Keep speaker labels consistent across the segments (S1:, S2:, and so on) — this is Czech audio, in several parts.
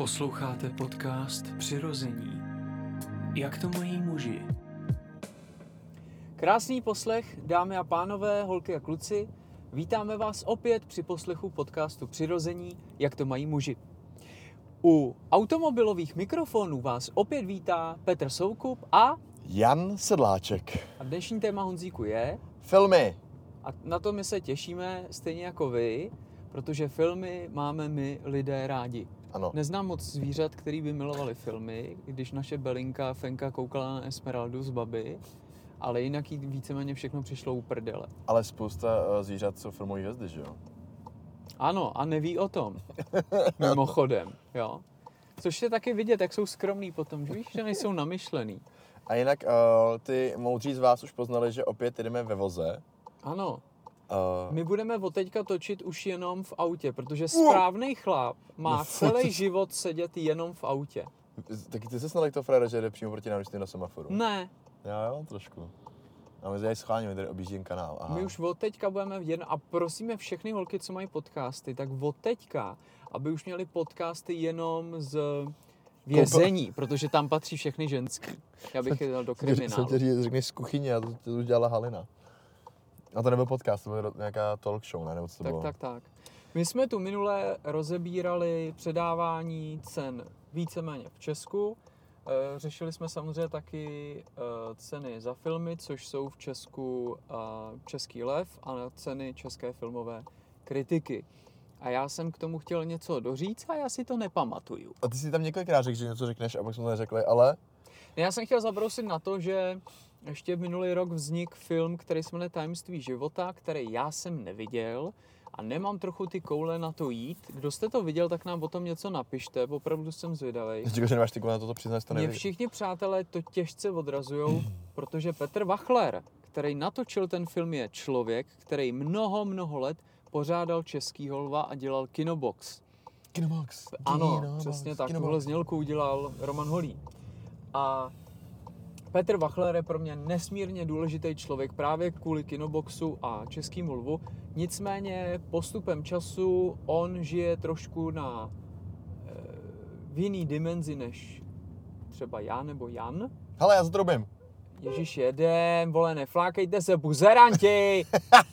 S1: Posloucháte podcast Přirození. Jak to mají muži?
S2: Krásný poslech, dámy a pánové, holky a kluci. Vítáme vás opět při poslechu podcastu Přirození, jak to mají muži. U automobilových mikrofonů vás opět vítá Petr Soukup a,
S3: Jan Sedláček.
S2: a dnešní téma Honzíku je,
S3: Filmy.
S2: a na to my se těšíme stejně jako vy, protože filmy máme my lidé rádi.
S3: Ano.
S2: Neznám moc zvířat, který by milovali filmy, když naše Belinka Fenka koukala na Esmeraldu z baby, ale jinak jí víceméně všechno přišlo u prdele.
S3: Ale spousta eh, zvířat jsou filmové hvězdy, že jo?
S2: Ano, a neví o tom. Mimochodem, jo. Což je taky vidět, jak jsou skromný potom, že víš, že nejsou namyšlený.
S3: A jinak uh, ty moudří z vás už poznali, že opět jedeme ve voze.
S2: Ano,
S3: Uh,
S2: my budeme od teďka točit už jenom v autě, protože správný chlap má
S3: No,
S2: celý život sedět jenom v autě.
S3: taky ty se snad jak to frajera, že jde přímo proti jsi na semaforu.
S2: Ne,
S3: Já jo, trošku. A my tady schválně, my tady objíždím kanál. Aha.
S2: my už od teďka budeme jen a prosíme všechny holky, co mají podcasty, tak od teďka, aby už měli podcasty jenom z vězení, protože tam patří všechny ženský. Já bych je dal do
S3: Jsem
S2: kriminálu.
S3: tě říct, řekneš z kuchyně a to, to už dělala Halina. A to nebyl podcast, to byl nějaká talk show, ne? Nebo co to
S2: Tak,
S3: bylo?
S2: tak, tak. My jsme tu minule rozebírali předávání cen víceméně v Česku. Eh, Řešili jsme samozřejmě taky eh, ceny za filmy, což jsou v Česku eh, Český lev a ceny české filmové kritiky. A já jsem k tomu chtěl něco doříct a já si to nepamatuju.
S3: A ty si tam několikrát řekl, že něco řekneš a pak jsme to neřekli, ale
S2: Já jsem chtěl zabrousit na to, že ještě minulý rok vznik film, který se jmenuje Tajemství života, který já jsem neviděl a nemám trochu ty koule na to jít. Kdo jste to viděl, tak nám o tom něco napište, opravdu jsem zvědavý.
S3: říkal, že nemáš ty koule na toto přiznat, to
S2: Mě všichni přátelé to těžce odrazujou, protože Petr Wachler, který natočil ten film, je člověk, který mnoho, mnoho let pořádal Český lva a dělal Kinobox.
S3: Kinobox.
S2: Ano,
S3: Kinobox,
S2: přesně tak.
S3: Kinobox.
S2: Tuhle znělku udělal Roman Holý. A Petr Wachler je pro mě nesmírně důležitý člověk právě kvůli Kinoboxu a Českému lvu. Nicméně postupem času on žije trošku na eh, v jiný dimenzi než třeba já nebo Jan.
S3: Hele, já zatrubím.
S2: Ježíš jedem, vole, neflákejte se, buzeranti!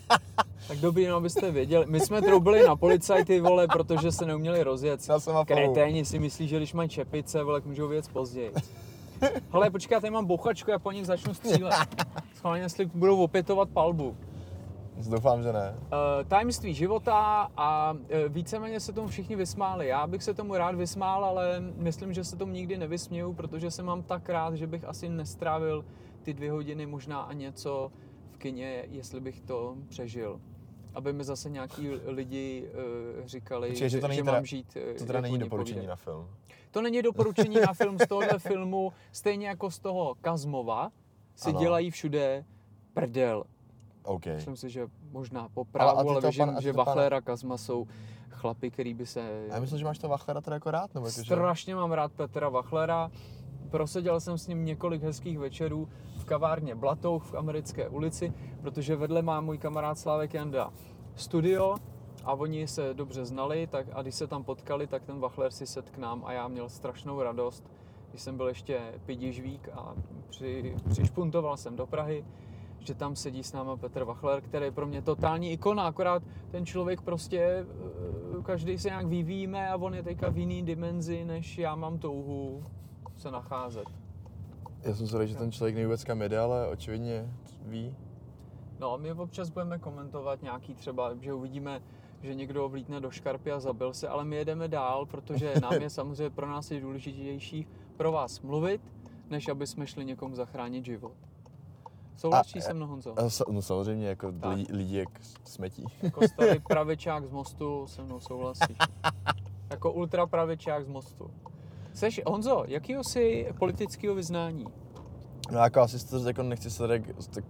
S2: tak dobrý, no, abyste věděli. My jsme troubili na policajty, vole, protože se neuměli rozjet. Kreténi si myslí, že když mají čepice, vole, můžou věc později. Hele, počkej, já tady mám bouchačku, já po nich začnu střílet. Schválně, jestli budou opětovat palbu.
S3: Doufám, že ne.
S2: Uh, tajemství života a uh, víceméně se tomu všichni vysmáli. Já bych se tomu rád vysmál, ale myslím, že se tomu nikdy nevysměju, protože se mám tak rád, že bych asi nestrávil ty dvě hodiny, možná a něco v kině, jestli bych to přežil. Aby mi zase nějaký lidi uh, říkali,
S3: Počkej, že
S2: že,
S3: to není
S2: že
S3: teda-
S2: mám žít. uh,
S3: To teda
S2: jak
S3: není doporučení
S2: povídají.
S3: na film.
S2: To není doporučení na film z tohohle filmu, stejně jako z toho Kazmova si
S3: Ano.
S2: dělají všude prdel.
S3: OK.
S2: Myslím si, že možná po právu, ale,
S3: to
S2: ale
S3: pan-
S2: že
S3: to pana-
S2: Wachler a Kazma jsou chlapi, který by se...
S3: A já myslím, že máš to Wachlera teda jako rád, nebo jako, že...
S2: Strašně mám rád Petra Wachlera. Proseděl jsem s ním několik hezkých večerů kavárně Blatouch v americké ulici, protože vedle má můj kamarád Slávek Janda studio a oni se dobře znali tak, a když se tam potkali, tak ten Wachler si sedl k nám a já měl strašnou radost, když jsem byl ještě pidižvík a při, přišpuntoval jsem do Prahy, že tam sedí s náma Petr Wachler, který je pro mě totální ikona, akorát ten člověk prostě, eh, každý se nějak vyvíjíme a on je teďka v jiný dimenzi, než já mám touhu se nacházet.
S3: Já jsem se že ten člověk neví vůbec kam jede, ale očividně ví.
S2: No a my občas budeme komentovat nějaký třeba, že uvidíme, že někdo vlítne do škarpy a zabil se, ale my jedeme dál, protože nám je samozřejmě pro nás je důležitější pro vás mluvit, než aby jsme šli někomu zachránit život. Souhlasí se mnou, Honzo?
S3: A No samozřejmě, jako
S2: Tak.
S3: lidi, lidi jak smetí.
S2: Jako starý pravičák z mostu se mnou souhlasíš. Jako ultra pravičák z mostu. Seš, Honzo, jakýho jsi politického vyznání?
S3: No jako asi si to jako nechci se tak, tak,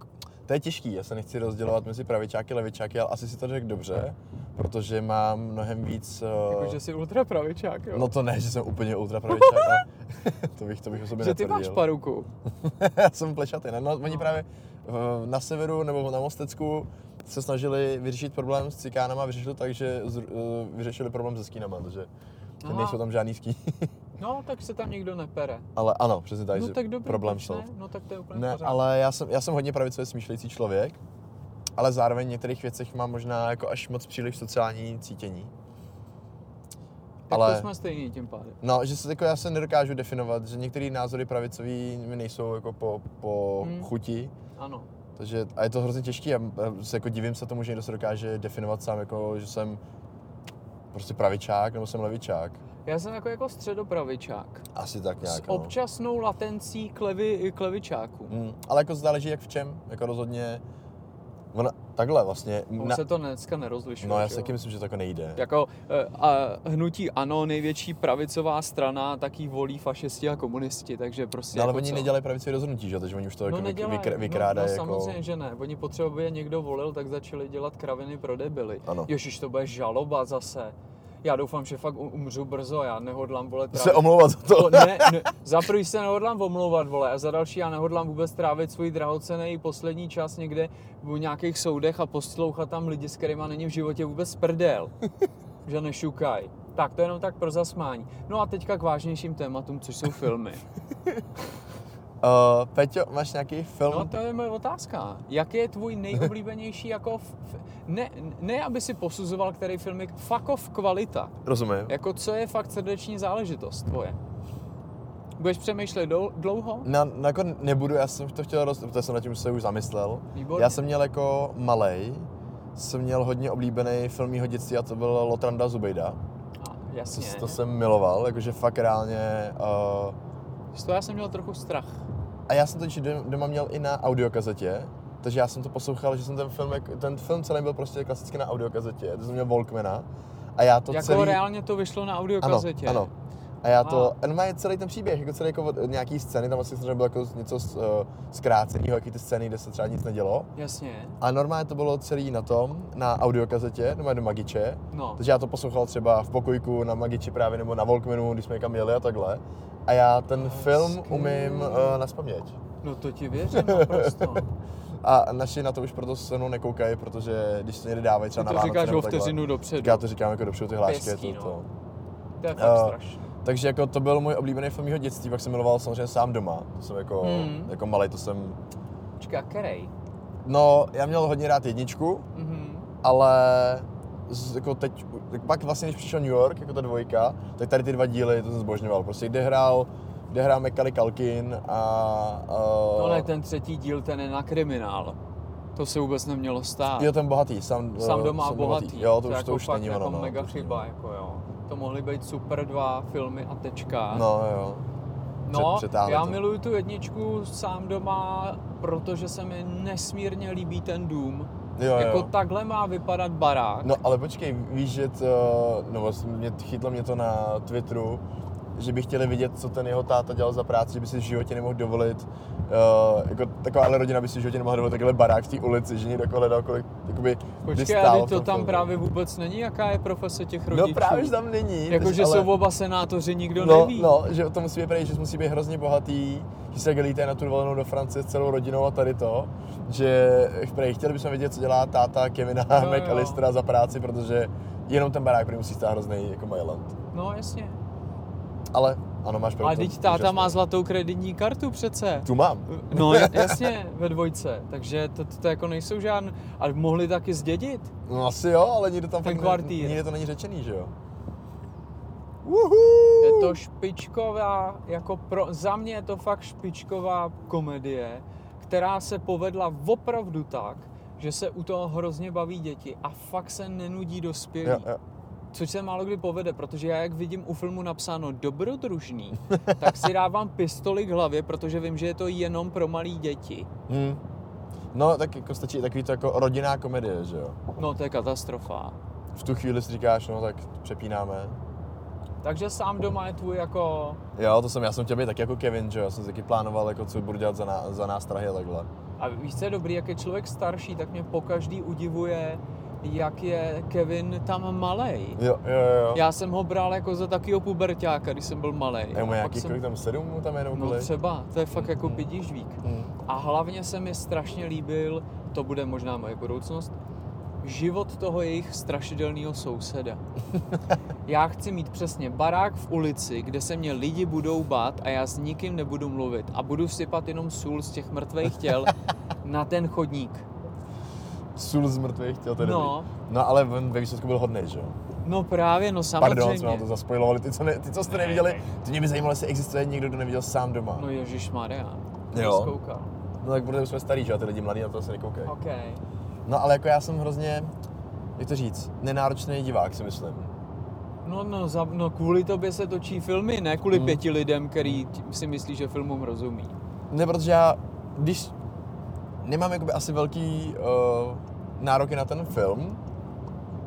S3: to je těžký, já se nechci rozdělovat mezi pravičáky a levičáky, ale asi si to řekl dobře, protože mám mnohem víc... eh,
S2: Jako, že jsi ultra pravičák, jo?
S3: No to ne, že jsem úplně ultra pravičák, ale to bych, to bych o sobě
S2: že ty máš
S3: netvrdil.
S2: paruku.
S3: Já jsem plešatý. No, no, oni právě eh, na severu nebo na Mostecku se snažili vyřešit problém s cikánama, vyřešili tak, že eh, vyřešili problém se skínama, takže Ten
S2: Aha.
S3: nejsou tam žádný ský.
S2: No, tak se tam nikdo nepere.
S3: ale ano, přesně tak,
S2: no tak dobrý,
S3: problém
S2: ne? No tak to je úplně
S3: Ne, ale já jsem, já jsem hodně pravicově smýšlející člověk, ale zároveň v některých věcech mám možná jako až moc příliš sociální cítění.
S2: Tak
S3: ale-
S2: to jsme stejný tím pádem.
S3: No, že se, jako já se nedokážu definovat, že některé názory pravicový mi nejsou jako po, po
S2: Hmm.
S3: chuti,
S2: Ano.
S3: takže a je to hrozně těžké a se jako divím se tomu, že někdo se dokáže definovat sám jako, že jsem prostě pravičák nebo jsem levičák.
S2: Já jsem jako, jako středopravičák.
S3: Asi tak nějak,
S2: S
S3: no.
S2: občasnou latencí klevy, klevičáků.
S3: Mm, ale jako záleží jak v čem, jako rozhodně, ona, takhle vlastně,
S2: On
S3: na,
S2: se to dneska nerozlišuje.
S3: no já si taky myslím, že to jako nejde.
S2: Jako eh, a hnutí ANO, největší pravicová strana, taky volí fašisti a komunisti, takže prostě
S3: No, ale
S2: jako
S3: oni
S2: co?
S3: nedělají pravicové rozhodnutí, že? takže oni už to jako
S2: no,
S3: vyk-
S2: nedělají.
S3: vykr-
S2: no,
S3: vykrádají
S2: no,
S3: jako...
S2: samozřejmě, že ne. Oni potřebují, někdo volil, tak začali dělat kraviny pro debily.
S3: Ano.
S2: Ježiš, to bude žaloba zase. Já doufám, že fakt um- umřu brzo, já nehodlám, vole,
S3: Se omlouvat za to.
S2: To ne, ne, za prvý se nehodlám omlouvat, vole, a za další já nehodlám vůbec trávit svůj drahocený poslední čas někde v nějakých soudech a poslouchat tam lidi, s kterýma není v životě vůbec prdel. že nešukaj. Tak, to je jenom tak pro zasmání. No a teďka k vážnějším tématům, což jsou filmy.
S3: Uh, Peťo, máš nějaký film?
S2: No to je moje otázka. Jaký je tvůj nejoblíbenější jako... F- ne, ne, aby si posuzoval, který film je fuck off kvalita.
S3: Rozumím.
S2: Jako co je fakt srdeční záležitost tvoje? Budeš přemýšlet dlouho?
S3: Na, na jako nebudu, já jsem to chtěl, roz... protože jsem nad tím se už zamyslel.
S2: Výborně.
S3: Já jsem měl jako malej, jsem měl hodně oblíbený film mýho dětství a to byl Lotranda Zubejda.
S2: A,
S3: To,
S2: jasně.
S3: to jsem miloval, jakože fakt reálně. Uh,
S2: Z toho já jsem měl trochu strach.
S3: a já jsem to doma měl i na audiokazetě, takže já jsem to poslouchal, že jsem ten film, ten film celý byl prostě klasicky na audiokazetě, to jsem měl Walkmana. A já to
S2: jako
S3: celý...
S2: reálně to vyšlo na
S3: ano,
S2: audiokazetě.
S3: ano. A já to, a má je celý ten příběh, jako celý jako od nějaký scény, tam asi samozřejmě bylo jako něco uh, zkráceného, jaký ty scény, kde se třeba nic nedělo.
S2: Jasně.
S3: A normálně to bylo celý na tom, na audiokazetě, normálně do Magiče.
S2: No.
S3: Takže já to poslouchal třeba v pokojku na Magiči právě, nebo na Walkmanu, když jsme někam jeli a takhle. A já ten film umím uh, na spaměť.
S2: No to ti věřím naprosto.
S3: A naši na to už proto se mnou nekoukají, protože když se někdy dávají třeba na
S2: to
S3: Vánoce
S2: říkáš o
S3: takhle,
S2: vteřinu dopředu.
S3: já to říkám jako dopředu ty hlášky.
S2: Pěstí,
S3: to,
S2: no.
S3: to.
S2: To je fakt
S3: Eh,
S2: strašné.
S3: Takže jako to byl můj oblíbený film mého dětství, pak jsem miloval samozřejmě sám doma. To jsem jako,
S2: Hmm.
S3: jako malý, to jsem...
S2: Počkej, a kerej?
S3: No, já měl hodně rád jedničku,
S2: Mhm.
S3: ale z, jako teď, tak pak vlastně, když přišel New York, jako ta dvojka, tak tady ty dva díly, to jsem zbožňoval. Prostě kde hrál, kde hrál Macaulay Culkin a... Uh,
S2: No ne, ten třetí díl, ten je na kriminál. To se vůbec nemělo stát.
S3: Jo, ten bohatý, sám,
S2: Sám
S3: eh,
S2: doma a
S3: sám
S2: bohatý.
S3: Jo, to, už,
S2: jako
S3: to už není
S2: jako
S3: ono. no,
S2: mega
S3: to
S2: chyba, jako jo. To mohly být super dva filmy a tečka.
S3: No jo.
S2: No, já
S3: to.
S2: miluju tu jedničku sám doma, protože se mi nesmírně líbí ten dům.
S3: Jo, jo.
S2: Jako takhle má vypadat barák.
S3: No ale počkej, víš, že to, no vlastně mě, chytlo mě to na Twitteru, že by chtěli vidět, co ten jeho táta dělal za práci, že by si v životě nemohl dovolit, uh, jako taková ale rodina by si v životě nemohla dovolit takhle barák v té ulici, že někdo jako hledal, kolik, jakoby, by
S2: Počkej, ale to
S3: tom
S2: tam
S3: filmu.
S2: právě vůbec není, jaká je profese těch rodičů.
S3: No právě, že tam není.
S2: Jakože
S3: ale-
S2: jsou oba senátoři, nikdo
S3: no,
S2: neví.
S3: No, že to musí být, že musí být hrozně bohatý, že se lítají na tu dovolenou do Francie s celou rodinou a tady to, že prej, chtěli bychom vědět, co dělá táta Kevina
S2: jo.
S3: McAllistera za práci, protože jenom ten barák prý musí stát hrozný jako Mailand.
S2: No jasně.
S3: Ale ano, máš pravdu.
S2: Ale
S3: to-
S2: teď táta má zlatou kreditní kartu přece.
S3: Tu mám.
S2: No ja- jasně, ve dvojce. Takže to, to, to jako nejsou žádné. Ale mohli taky zdědit.
S3: No asi jo, ale nikdo tam
S2: Ten
S3: fakt nikde to není řečený, že jo?
S2: Je to špičková, jako pro, za mě je to fakt špičková komedie, která se povedla opravdu tak, že se u toho hrozně baví děti a fakt se nenudí dospělí.
S3: Jo, jo.
S2: Což se málo kdy povede, protože já jak vidím u filmu napsáno dobrodružný, tak si dávám pistoli k hlavě, protože vím, že je to jenom pro malý děti.
S3: Hm. No, tak jako stačí takový to jako rodinná komedie, že jo?
S2: No to je katastrofa.
S3: V tu chvíli si říkáš, no tak přepínáme.
S2: Takže sám doma je tvůj jako...
S3: Jo, to jsem, já jsem chtěl být taky jako Kevin, že jo? Já jsem si taky plánoval, jako, co budu dělat za, ná, za nástrahy a takhle.
S2: A víš, co je dobrý, jak je člověk starší, tak mě pokaždý udivuje, jak je Kevin tam malej.
S3: Jo, jo, jo.
S2: Já jsem ho bral jako za takového puberťáka, když jsem byl malej.
S3: Já mu nějaký,
S2: jsem...
S3: kolik tam, sedm mu tam jenom
S2: No
S3: kolik?
S2: třeba, to je fakt jako pidížvík.
S3: Hm.
S2: A hlavně se mi strašně líbil, to bude možná moje budoucnost, život toho jejich strašidelného souseda. Já chci mít přesně barák v ulici, kde se mě lidi budou bát a já s nikým nebudu mluvit a budu sypat jenom sůl z těch mrtvých těl na ten chodník.
S3: Sůl z mrtvých těl, to je
S2: No.
S3: dobrý. No ale ve výsledku byl hodnej, že jo?
S2: No právě, no samozřejmě.
S3: Pardon, jsme vám to zaspojovali, ty, co, ne, ty, co jste
S2: Ne,
S3: neviděli,
S2: ne.
S3: ty mě by zajímalo, jestli existuje někdo, kdo neviděl sám doma.
S2: No Ježíš Maria.
S3: Jo.
S2: Koukal.
S3: No tak protože jsme starý, že jo, ty lidi mladí na to se nekoukají.
S2: OK.
S3: No ale jako já jsem hrozně, jak to říct, nenáročný divák si myslím.
S2: No, no, za, no kvůli tobě se točí filmy, ne kvůli
S3: Hmm.
S2: pěti lidem, který si myslí, že filmům rozumí.
S3: Ne, protože já, když nemám jakoby asi velký uh, nároky na ten film,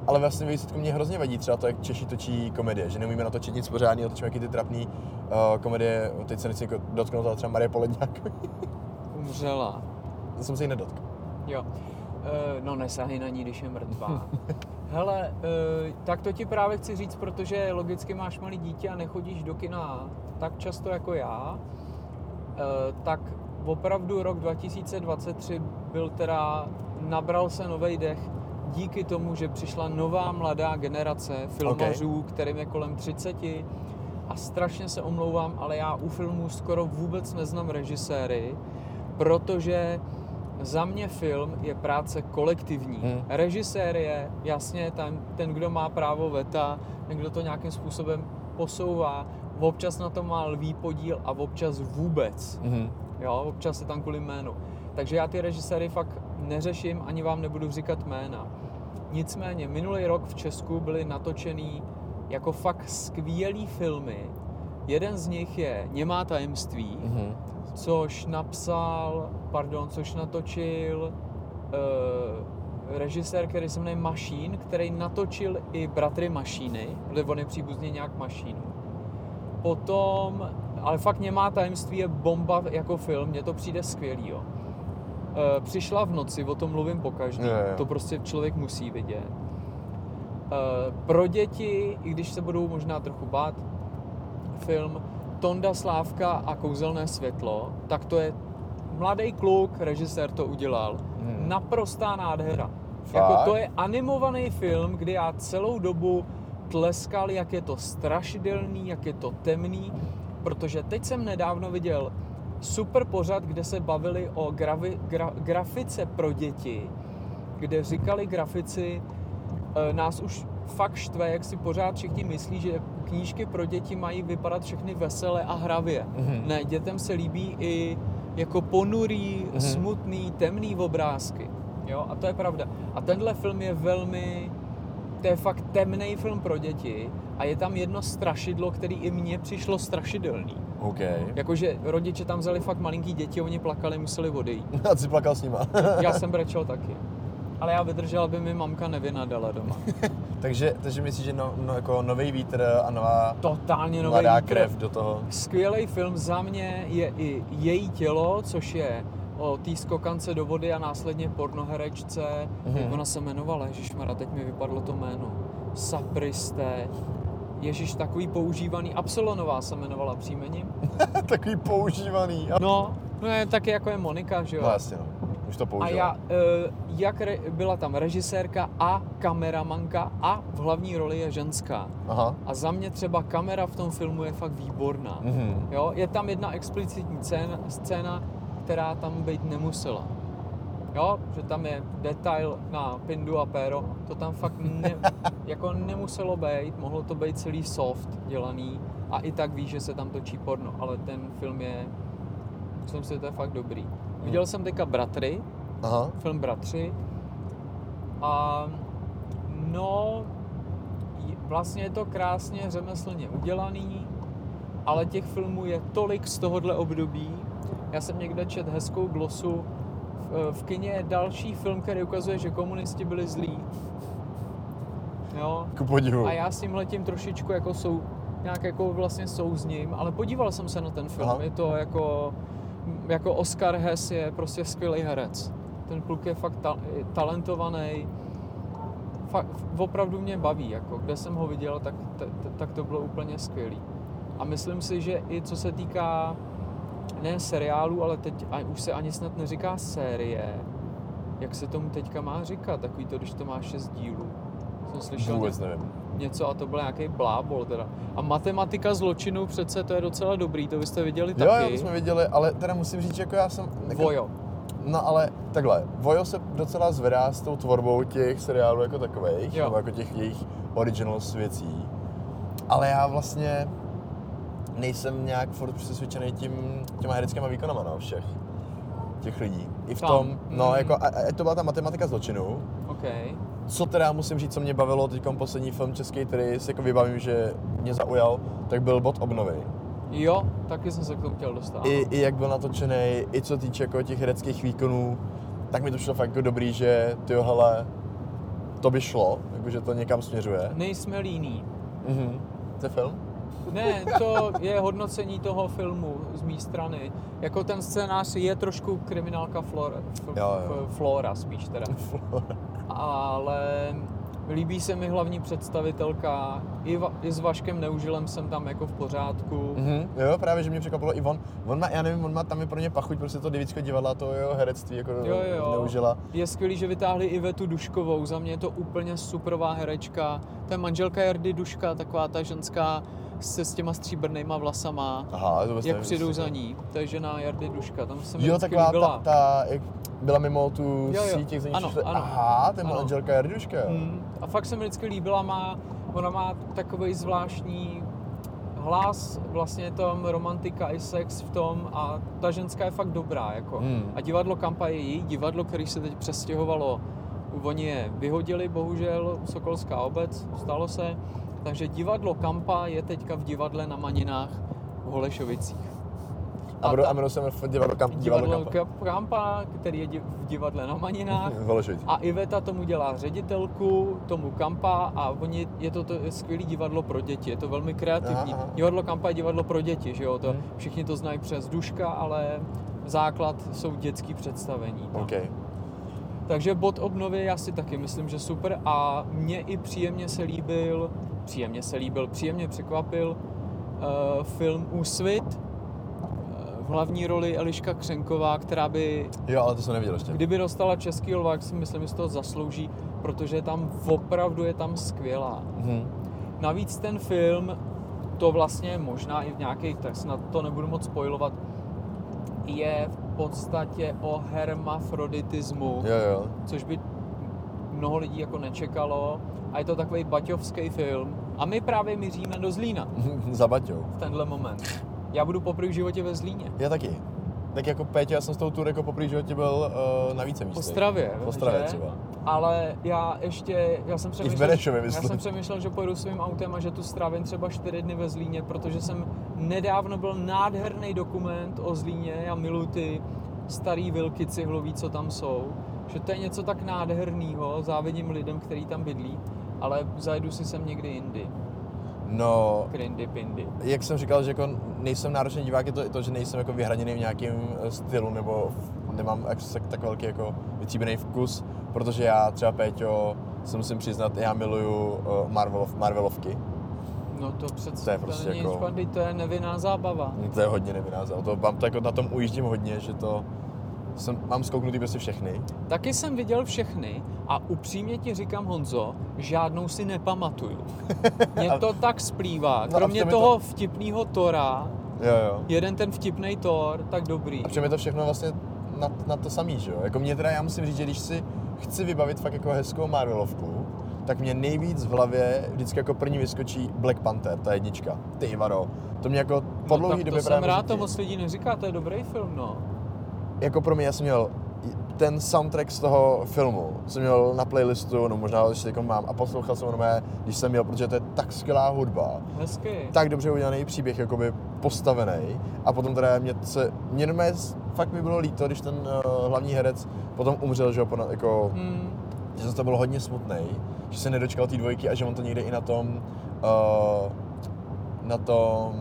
S3: ale vlastně výsledku mě hrozně vadí třeba to, jak Češi točí komedie, že neumíme natočit nic pořádného, točíme jaký ty trapný uh, komedie, teď se nechci jako dotknout, ale třeba Marie Poledňák,
S2: Umřela.
S3: to jsem se jí nedotkl.
S2: Jo. E, no nesahej na ní, když je mrtvá. Hele, e, tak to ti právě chci říct, protože logicky máš malý dítě a nechodíš do kina tak často jako já, e, tak opravdu rok 2023 byl teda, nabral se nový dech díky tomu, že přišla nová mladá generace filmařů, okay. kterým je kolem 30 a strašně se omlouvám, ale já u filmů skoro vůbec neznám režiséry, protože za mě film je práce kolektivní.
S3: Hmm.
S2: Režisér je jasně ten, ten, kdo má právo veta, ten, kdo to nějakým způsobem posouvá, občas na to má lvý podíl a občas vůbec.
S3: Mhm.
S2: Jo, občas je tam kvůli jménu. Takže já ty režiséry fakt neřeším, ani vám nebudu říkat jména. Nicméně, minulý rok v Česku byly natočený jako fakt skvělý filmy. Jeden z nich je Němá tajemství,
S3: Mhm.
S2: což napsal, pardon, což natočil uh, režisér, který se jmenuje Mašín, který natočil i Bratry Mašíny, byli oni příbuzně nějak Mašínů. Potom, ale fakt Němá tajemství je bomba jako film, mně to přijde skvělý, jo. Uh, přišla v noci, o tom mluvím po každý,
S3: Jo, jo.
S2: to prostě člověk musí vidět. Uh, pro děti, i když se budou možná trochu bát, film Tonda Slávka a kouzelné světlo, tak to je mladý kluk, režisér to udělal.
S3: Hmm.
S2: Naprostá nádhera.
S3: Fakt?
S2: Jako to je animovaný film, kdy já celou dobu tleskal, jak je to strašidelný, jak je to temný, protože teď jsem nedávno viděl super pořad, kde se bavili o gravi, gra, grafice pro děti, kde říkali grafici, e, nás už fakt štve, jak si pořád všichni myslí, že knížky pro děti mají vypadat všechny veselé a hravě.
S3: Mhm.
S2: Ne, dětem se líbí i jako ponurý,
S3: Mhm.
S2: smutný, temný obrázky. Jo, a to je pravda. A tenhle film je velmi, to je fakt temný film pro děti a je tam jedno strašidlo, který i mně přišlo strašidelný.
S3: OK.
S2: Jakože rodiče tam vzali fakt malinký děti, oni plakali, museli odejít.
S3: A ty plakal s nima.
S2: Já jsem brečel taky. Ale já vydržel, aby mi mamka nevynadala doma.
S3: takže, takže myslíš, že no, no, jako nový vítr a nová
S2: Totálně nový
S3: mladá
S2: vítr.
S3: krev do toho.
S2: Skvělý film za mě je i Její tělo, což je o té skokance do vody a následně pornoherečce.
S3: Mhm.
S2: Jak ona se jmenovala? Ježišmara, teď mi vypadlo to jméno. Sapriste. Ježíš, takový používaný. Absolonová se jmenovala příjmením.
S3: Takový používaný. A...
S2: No, no je taky jako je Monika, že jo?
S3: No jasně, no. Už to
S2: A
S3: použil.
S2: já, eh, jak re, byla tam režisérka a kameramanka a v hlavní roli je ženská.
S3: Aha.
S2: A za mě třeba kamera v tom filmu je fakt výborná.
S3: Mhm.
S2: Jo, je tam jedna explicitní scéna, scéna, která tam být nemusela. Jo, že tam je detail na Pindu a Péro, to tam fakt ne, jako nemuselo být, mohlo to být celý soft dělaný a i tak víš, že se tam točí porno, ale ten film je, myslím si, že to je fakt dobrý. Viděl jsem teďka Bratry,
S3: Aha.
S2: film Bratři a no vlastně je to krásně řemeslně udělaný, ale těch filmů je tolik z tohohle období. Já jsem někde čet hezkou glosu. V, v kině je další film, který ukazuje, že komunisti byli zlí. Jo.
S3: Ku podivu.
S2: A já s tím letím trošičku jako sou, nějak jako vlastně souzním, ale podíval jsem se na ten film.
S3: Aha.
S2: Je to jako, jako Oscar Hess je prostě skvělý herec. Ten kluk je fakt ta, talentovaný. Fakt, opravdu mě baví, jako kde jsem ho viděl, tak, t, t, tak to bylo úplně skvělý. A myslím si, že i co se týká ne seriálu, ale teď a už se ani snad neříká série, jak se tomu teďka má říkat, takový to, když to má šest dílů. Jsem slyšel
S3: Vůbec
S2: ně-
S3: nevím.
S2: něco a to byl nějaký blábol teda. A matematika zločinu přece to je docela dobrý, to byste viděli
S3: Jo,
S2: taky.
S3: jo, to jsme viděli, ale teda musím říct, že jako já jsem... Jako,
S2: Vojo.
S3: No ale takhle, Vojo se docela zvedá s tou tvorbou těch seriálů jako takových,
S2: Jo.
S3: nebo jako těch jejich originals věcí. Ale já vlastně nejsem nějak furt přesvědčený tím, těma hereckýma výkonama, no, všech těch lidí. I v
S2: Tam.
S3: tom, no,
S2: Mm.
S3: jako, a, a to byla ta matematika zločinu,
S2: OK.
S3: co teda musím říct, co mě bavilo teď poslední film Český, který si jako vybavím, že mě zaujal, tak byl Bod obnovy.
S2: Jo, taky jsem se k tomu chtěl dostat.
S3: I, i jak byl natočený, i co týče jako těch hereckých výkonů, tak mi to šlo fakt jako dobrý, že ty hele, to by šlo, jakože to někam směřuje.
S2: Nejsme líní.
S3: Mhm. To je film?
S2: Ne, to je hodnocení toho filmu z mé strany. Jako ten scénář je trošku kriminálka Flora, f,
S3: Jo, jo.
S2: Flora spíš teda. Ale líbí se mi hlavní představitelka. I, va, I s Vaškem Neužilem jsem tam jako v pořádku.
S3: Mhm. Jo, právě, že mě překvapilo i on. On má, já nevím, on má tam je pro ně pachuť, prostě to divického divadla, to jeho herectví jako
S2: Jo, jo.
S3: neužila.
S2: Je skvělý, že vytáhli Ivetu Duškovou. Za mě je to úplně superová herečka. To je manželka Jardy Duška, taková ta ženská se s těma stříbrnýma vlasama.
S3: Aha, to
S2: Jak přijdou za ní. To je žena Jardy Duška. Tam se mi
S3: Jo, taková ta, ta, jak byla mimo tu
S2: Jo,
S3: síť, ní
S2: Ano,
S3: přišli.
S2: ano.
S3: Aha, to je manželka Jarduška. jo.
S2: Mm, a fakt se mi vždycky líbila, má, ona má takový zvláštní hlas, vlastně je tam romantika i sex v tom a ta ženská je fakt dobrá, jako.
S3: Hmm.
S2: A divadlo Kampa je její divadlo, který se teď přestěhovalo, oni je vyhodili, bohužel, Sokolská obec, stalo se, takže divadlo Kampa je teďka v divadle na Maninách v Holešovicích.
S3: A,
S2: ta-
S3: a jmenuji se divadlo, kam, divadlo,
S2: Divadlo
S3: Kampa.
S2: Kampa, který je v divadle na Maninách. A Iveta tomu dělá ředitelku, tomu Kampa a oni, je to, to skvělé divadlo pro děti, je to velmi kreativní.
S3: Aha.
S2: Divadlo Kampa je divadlo pro děti, že jo, to,
S3: Hmm.
S2: všichni to znají přes Duška, ale základ jsou dětský představení. no.
S3: OK.
S2: Takže bod obnovy já si taky myslím, že super a mně i příjemně se líbil, příjemně se líbil, příjemně překvapil uh, film Úsvit, uh, v hlavní roli Eliška Křenková, která by
S3: Jo, ale to jsem neviděl ještě.
S2: Kdyby dostala český lva, si myslím, že si to zaslouží, protože tam opravdu je tam skvělá.
S3: Mhm.
S2: Navíc ten film, to vlastně možná i v nějakých, tak snad to nebudu moc spojovat, je v podstatě o hermafroditismu,
S3: Jo, jo.
S2: což by mnoho lidí jako nečekalo. A je to takový baťovský film. A my právě míříme do Zlína
S3: Za Baťou.
S2: v tenhle moment. Já budu poprvé v životě ve Zlíně.
S3: Já taky. Tak jako Pétě, já jsem s tou jako poprvé v životě byl uh, na více místech.
S2: V Ostravě,
S3: V Ostravě
S2: že?
S3: třeba.
S2: Ale já ještě, já jsem přemýšlel,
S3: Benešově,
S2: já jsem přemýšlel, že pojedu svým autem a že tu strávím třeba čtyři dny ve Zlíně, protože jsem nedávno byl nádherný dokument o Zlíně, já miluji ty starý vilky cihlový, co tam jsou, že to je něco tak nádherného, závidím lidem, kteří tam bydlí, ale zajedu si sem někdy jindy,
S3: No,
S2: krindy pindy.
S3: jak jsem říkal, že jako nejsem náročný divák, je to to, že nejsem jako vyhraněný v nějakém eh, stylu, nebo v- nemám až tak, tak velký jako vytříbený vkus, protože já třeba Péťo, se musím přiznat, já miluju uh, Marvelov, Marvelovky.
S2: No to přece,
S3: To je prostě
S2: není
S3: jako-
S2: špatný, to je nevinná zábava.
S3: To je hodně nevynázel. To mám to jako na tom ujíždím hodně, že to jsem, mám zkouknutý prostě všechny.
S2: Taky jsem viděl všechny a upřímně ti říkám, Honzo, žádnou si nepamatuju. Mě to tak splývá.
S3: No
S2: Kromě
S3: je
S2: toho vtipného Tora,
S3: Jo, jo.
S2: jeden ten vtipný Thor, tak dobrý.
S3: A je to všechno vlastně na, na to samý, že jo? Jako mě teda, já musím říct, že když si chci vybavit fakt jako hezkou Marvelovku, tak mě nejvíc v hlavě vždycky jako první vyskočí Black Panther, ta jednička. Ty vado. To mě jako po
S2: no,
S3: dlouhý
S2: tak to
S3: době
S2: jsem rád, to moc lidí neříká, to je dobrý film, no.
S3: Jako pro mě, já jsem měl ten soundtrack z toho filmu, jsem měl na playlistu, no možná ještě jako mám, a poslouchal jsem ho normálně, když jsem měl, protože to je tak skvělá hudba,
S2: Hezky.
S3: tak dobře udělaný příběh, jakoby postavený. A potom teda mě se, mě normálně fakt mi bylo líto, když ten uh, hlavní herec potom umřel, že jo, jako,
S2: Hmm,
S3: že jsem to byl hodně smutný, že se nedočkal té dvojky a že on to někde i na tom, uh, na tom,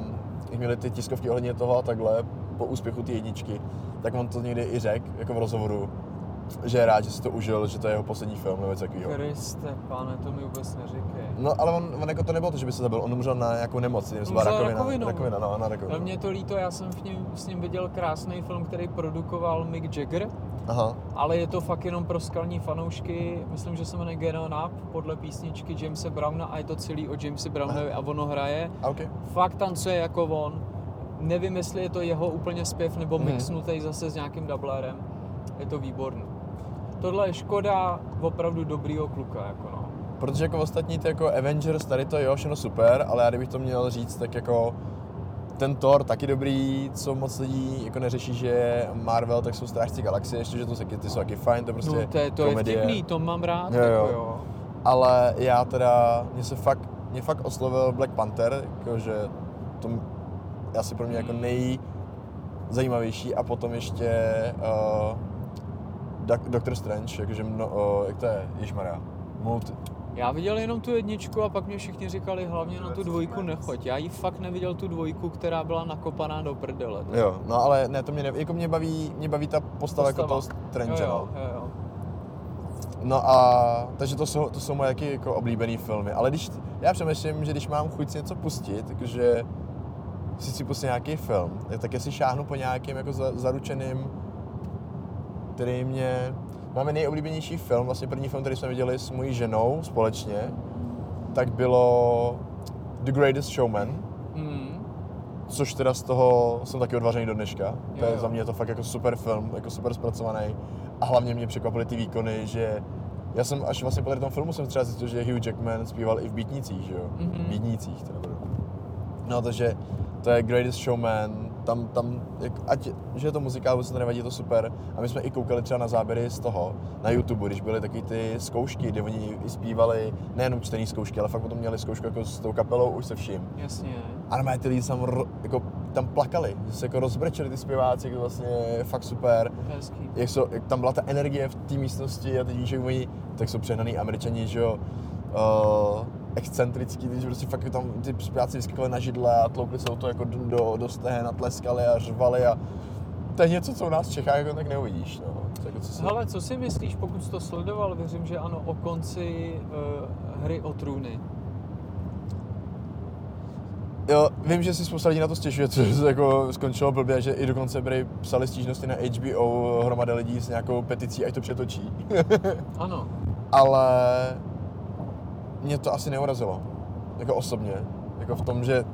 S3: jak měli ty tiskovky ohledně toho a takhle, po úspěchu té jedničky, tak on to někdy i řekl, jako v rozhovoru, že je rád, že si to užil, že to je jeho poslední film nebo něco takového.
S2: Kriste, pane, to mi vůbec neříkej.
S3: No ale on, on jako to nebylo to, že by se zabil, on umřel na nějakou nemoc, nevím, byla rakovina,
S2: rakovinou.
S3: rakovina, no, na rakovinu.
S2: Ale mě to líto, já jsem v ním, s ním viděl krásný film, který produkoval Mick Jagger,
S3: Aha,
S2: ale je to fakt jenom pro skalní fanoušky, myslím, že se jmenuje Get On Up, podle písničky Jamesa Browna a je to celý o Jamesi Brownovi a ono hraje.
S3: a OK.
S2: Fakt tancuje jako on. Nevím, jestli je to jeho úplně zpěv nebo
S3: Mhm.
S2: mixnutý zase s nějakým dublérem. Je to výborný. Tohle je škoda opravdu dobrýho kluka, jako no.
S3: Protože jako ostatní ty jako Avengers, tady to jo, všechno super, ale já kdybych to měl říct, tak jako ten Thor taky dobrý, co moc lidí jako neřeší, že je Marvel, tak jsou Strážci galaxie, ještě, že to taky, ty jsou taky fajn, to prostě
S2: no to je, to je
S3: komedie.
S2: vtipný, to mám rád,
S3: Jo,
S2: jako
S3: jo.
S2: jo.
S3: Ale já teda, mě se fakt, mě fakt oslovil Black Panther, jakože to je asi pro mě jako nejzajímavější a potom ještě uh, Doctor Strange, jakože mno, uh, jak to je, Ježmarja, multi,
S2: Já viděl jenom tu jedničku a pak mě všichni říkali hlavně na tu dvojku nechoď. Já jí fakt neviděl tu dvojku, která byla nakopaná do prdele.
S3: Jo, no ale ne, to mě, ne, jako mě baví, mě baví ta postava, jako toho Strange,
S2: jo,
S3: no.
S2: jo, jo, jo.
S3: No a, takže to jsou, to jsou moje taky jako oblíbený filmy, ale když, já přemýšlím, že když mám chuť si něco pustit, takže si si pustím nějaký film, tak si šáhnu po nějakým jako za, zaručeným, který mě, máme nejoblíbenější film, vlastně první film, který jsme viděli s mojí ženou společně, tak bylo The Greatest Showman,
S2: Mm.
S3: což teda z toho jsem taky odvařený do dneška. To
S2: Jo,
S3: je za mě to fakt jako super film, jako super zpracovaný. A hlavně mě překvapily ty výkony, že já jsem až vlastně po tady tom filmu jsem třeba zjistil, že Hugh Jackman zpíval i v Bítnicích, že jo?
S2: Mhm.
S3: Bítnicích, to nebudu. No, takže to je Greatest Showman, tam, tam, jak, ať, že je to muzikál, vůbec to nevadí, je to super. A my jsme i koukali třeba na záběry z toho, na YouTube, když byly taky ty zkoušky, kde oni i zpívali, nejenom čtený zkoušky, ale fakt potom měli zkoušku jako s tou kapelou už se vším.
S2: Jasně.
S3: A normálně ty lidi tam, jako, tam plakali, že se jako rozbrečeli ty zpěváci, jako vlastně je fakt super.
S2: Hezký.
S3: Jak, jsou, jak tam byla ta energie v té místnosti a teď že oni, tak jsou přehnaný američani, že jo, uh, excentrický, když prostě fakt tam ty zpěváci vyskakali na židle a tloukli se o to jako do, do, stehen a tleskali a řvali a to je něco, co u nás v Čechách jako tak neuvidíš, no. Jako, co se...
S2: Hele, co si myslíš, pokud jsi to sledoval, věřím, že ano, o konci uh, hry o trůny.
S3: Jo, vím, že si spousta lidí na to stěžuje, což se jako skončilo blbě, že i dokonce byli psali stížnosti na HBO hromada lidí s nějakou peticí, ať to přetočí.
S2: Ano.
S3: ale mě to asi neurazilo. Jako osobně. Jako v tom, že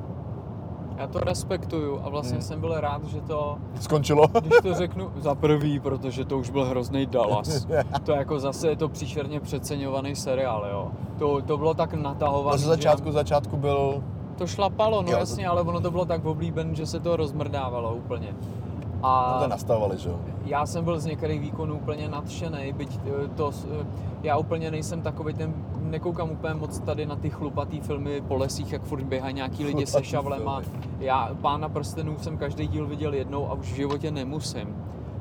S2: Já to respektuju a vlastně
S3: Hmm.
S2: jsem byl rád, že to,
S3: skončilo.
S2: když to řeknu, za prvý, protože to už byl hrozný Dallas. To jako zase je to příšerně přeceňovaný seriál, jo. To, to bylo tak natahované.
S3: Na začátku, začátku byl...
S2: To šlapalo, no
S3: Jo, to-
S2: jasně, ale ono to bylo tak oblíben, že se to rozmrdávalo úplně. A
S3: No to nastavovali, že jo.
S2: já jsem byl z některých výkonů úplně nadšený, byť eh, to, eh, já úplně nejsem takový ten, nekoukám úplně moc tady na ty chlupatý filmy po lesích, jak furt běhají nějaký lidi se
S3: Chlupatý
S2: šavlema.
S3: filmy.
S2: Já Pána prstenů jsem každý díl viděl jednou a už v životě nemusím.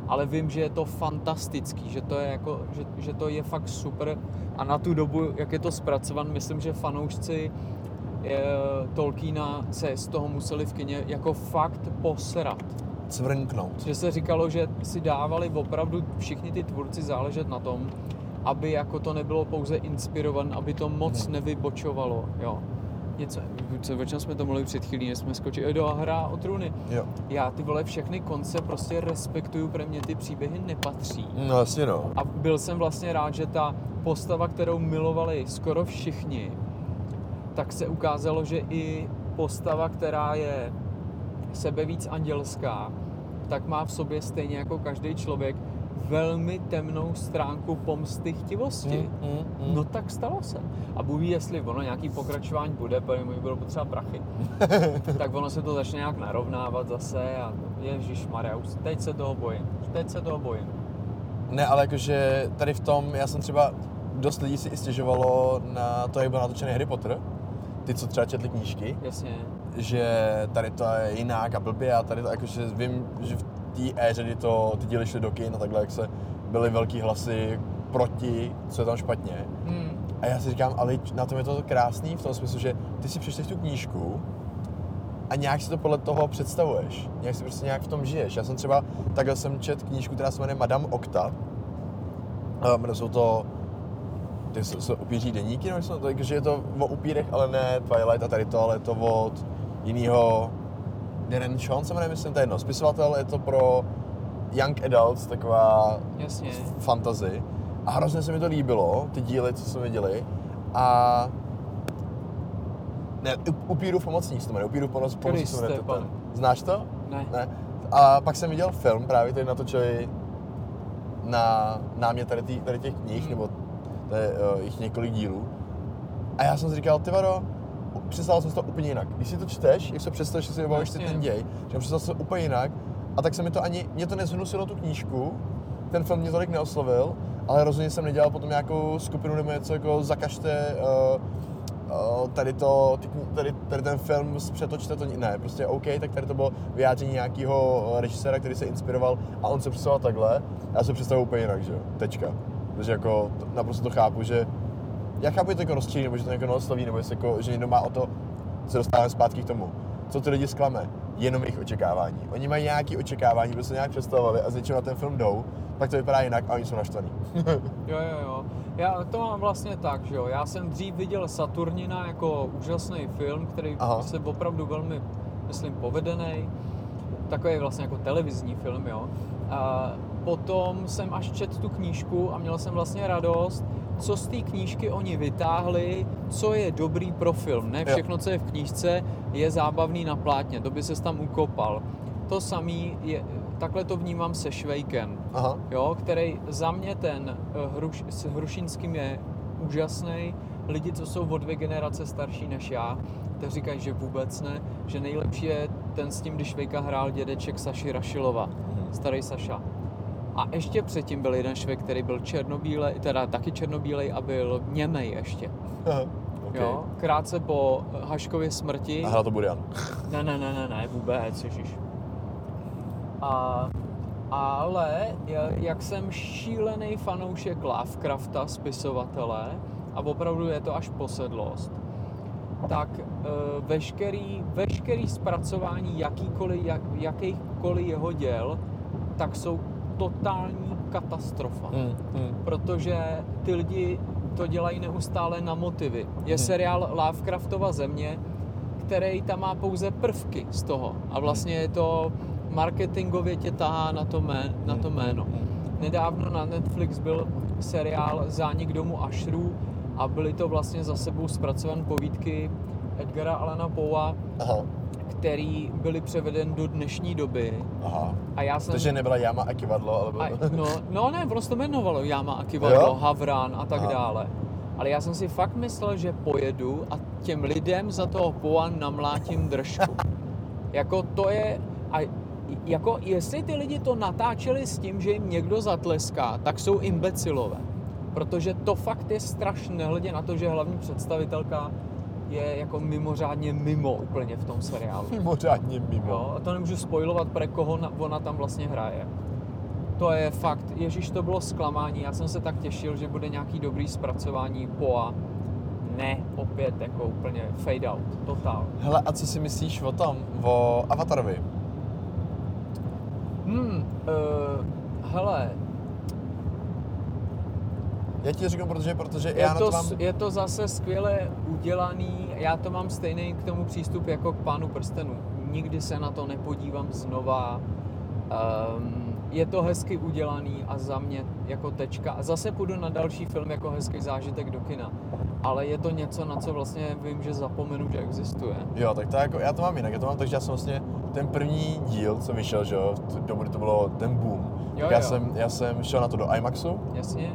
S2: Ale vím, že je to fantastický, že to je, jako, že, že to je fakt super a na tu dobu, jak je to zpracovan, myslím, že fanoušci eh, Tolkiena se z toho museli v kině jako fakt posrat
S3: Cvrnknout.
S2: že se říkalo, že si dávali opravdu všichni ty tvůrci záležet na tom, aby jako to nebylo pouze inspirované, aby to moc
S3: Hmm.
S2: nevybočovalo, jo. Něco, co, o čem jsme to mluvili před chvílí, než jsme skočili do hra o trůny.
S3: Jo.
S2: Já ty vole všechny konce prostě respektuju, pro mě ty příběhy nepatří.
S3: No jasně no.
S2: A byl jsem vlastně rád, že ta postava, kterou milovali skoro všichni, tak se ukázalo, že i postava, která je sebe víc andělská, tak má v sobě stejně jako každý člověk velmi temnou stránku pomsty chtivosti.
S3: Mm, mm, mm.
S2: No tak stalo se. A Bůh ví, jestli ono nějaký pokračování bude, protože mi budou potřeba prachy. tak ono se to začne nějak narovnávat zase a Ježíš Maria, už teď se toho bojím. Teď se toho bojím.
S3: Ne, ale jakože tady v tom, já jsem třeba, dost lidí si i stěžovalo na to, jak byl natočený Harry Potter, ty, co třeba četli knížky,
S2: Jasně.
S3: Že tady to je jinak a blbě a tady to, jakože vím, že v té éře, kdy to ty díly šly do kin a takhle, jak se byly velký hlasy proti, co je tam špatně.
S2: Hmm.
S3: A já si říkám, ale na tom je to krásný v tom smyslu, že ty si přečteš tu knížku a nějak si to podle toho představuješ. Nějak si prostě nějak v tom žiješ. Já jsem třeba, takhle jsem čet knížku, která se jmenuje Madame Okta Um, jsou to ty jsou, jsou upíří deníky, nebo jsou to, takže je to o upírech, ale ne Twilight a tady to, ale je to od jinýho Darren Sean se jmenuje, myslím, to je jedno, spisovatel, je to pro young adults, taková
S2: Jasně.
S3: fantasy. A hrozně se mi to líbilo, ty díly, co jsme viděli. A ne, U- Upírův pomocník se to jmenuje, Upírův pomoc, pomocník se jmenuje. Ten-. Znáš to?
S2: Ne.
S3: Ne. A pak jsem viděl film, právě který natočili na námě tady, tý, tady těch knih,
S2: Hmm.
S3: nebo to je uh, jich několik dílů. A já jsem si říkal, ty vado, představil jsem si to úplně jinak. Když si to čteš, jak se představíš, že si vybavíš si ten děj, že představil jsem to úplně jinak. A tak se mi to ani, mě to nezhnusilo tu knížku, ten film mě tolik neoslovil, ale rozhodně jsem nedělal potom nějakou skupinu nebo něco jako zakažte uh, uh, tady, to, tady, tady ten film přetočte to, ne, prostě OK, tak tady to bylo vyjádření nějakého režiséra, který se inspiroval a on se představoval takhle, já se představuji úplně jinak, že jo, tečka. Takže jako to, naprosto to chápu, že já chápu, že to jako rozčílí, nebo že to jako neosloví, nebo jestli jako, že někdo má o to, se dostáváme zpátky k tomu. Co ty lidi zklame? Jenom jejich očekávání. Oni mají nějaké očekávání, protože se nějak představovali a z něčeho na ten film jdou, pak to vypadá jinak a oni jsou naštvaní.
S2: Jo, jo, jo. Já to mám vlastně tak, že jo. Já jsem dřív viděl Saturnina jako úžasný film, který
S3: Aha.
S2: se opravdu velmi, myslím, povedený. Takový vlastně jako televizní film, jo. A potom jsem až čet tu knížku a měl jsem vlastně radost, co z té knížky oni vytáhli, co je dobrý pro film. Ne všechno, co je v knížce, je zábavný na plátně, to by se tam ukopal. To samý je, takhle to vnímám se Švejkem
S3: Aha.
S2: jo, který za mě ten eh, hruš, s Hrušínským je úžasný. Lidi, co jsou o dvě generace starší než já, tak říkají, že vůbec ne, že nejlepší je ten s tím, když Švejka hrál dědeček Saši Rašilova, starý Saša. A ještě předtím byl jeden Švejk, který byl černobílej, teda taky černobílej a byl němej ještě.
S3: okay.
S2: Jo, krátce po Haškově smrti.
S3: A to Burian.
S2: Ne, ne, ne, ne, ne, vůbec, ježiš. A, ale ja- jak jsem šílený fanoušek Lovecrafta, spisovatele, a opravdu je to až posedlost, tak e, veškerý, veškerý zpracování jakýkoliv, jak, jakýchkoliv jeho děl, tak jsou totální katastrofa
S3: Hmm. Hmm.
S2: protože ty lidi to dělají neustále na motivy. Je
S3: Hmm.
S2: seriál Lovecraftova země, který tam má pouze prvky z toho a vlastně je to marketingově tě tahá na to, mé, na to jméno. Nedávno na Netflix byl seriál Zánik domu Ashrů a byly to vlastně za sebou zpracované povídky Edgara Alana Poea,
S3: Aha.
S2: Který byly převeden do dnešní doby.
S3: Aha.
S2: A já jsem...
S3: Takže nebyla Jama a kivadlo, ale bylo...
S2: A, no, no ne, ono se to jmenovalo Jama a Kivadlo,
S3: Jo?
S2: Havran a tak
S3: Aha.
S2: dále. Ale já jsem si fakt myslel, že pojedu a těm lidem za toho poa namlátím držku. jako to je... A jako jestli ty lidi to natáčeli s tím, že jim někdo zatleská, tak jsou imbecilové. Protože to fakt je strašné, nehledě na to, že hlavní představitelka je jako mimořádně mimo úplně v tom seriálu.
S3: Mimořádně mimo.
S2: Jo, a to nemůžu spojovat, pre koho na, ona tam vlastně hraje. To je fakt, Ježíš, to bylo zklamání. Já jsem se tak těšil, že bude nějaký dobrý zpracování Poa. Ne, opět jako úplně fade out, totál.
S3: Hele, a co si myslíš o tom, o Avatarovi?
S2: Hmm, uh, hele,
S3: Já ti to řeknu, protože, protože
S2: je
S3: já na
S2: to,
S3: to mám...
S2: je to zase skvěle udělaný, já to mám stejný k tomu přístup jako k Pánu prstenů. Nikdy se na to nepodívám znova. Um, je to hezky udělaný a za mě jako tečka. A zase půjdu na další film jako hezký zážitek do kina. Ale je to něco, na co vlastně vím, že zapomenu, že existuje.
S3: Jo, tak to jako, já to mám jinak, já to mám tak, že já jsem vlastně ten první díl, co vyšel, že jo, v dobu, kdy to bylo ten boom,
S2: Jo,
S3: tak já,
S2: jo.
S3: Jsem, já jsem šel na to do IMAXu,
S2: Jasně?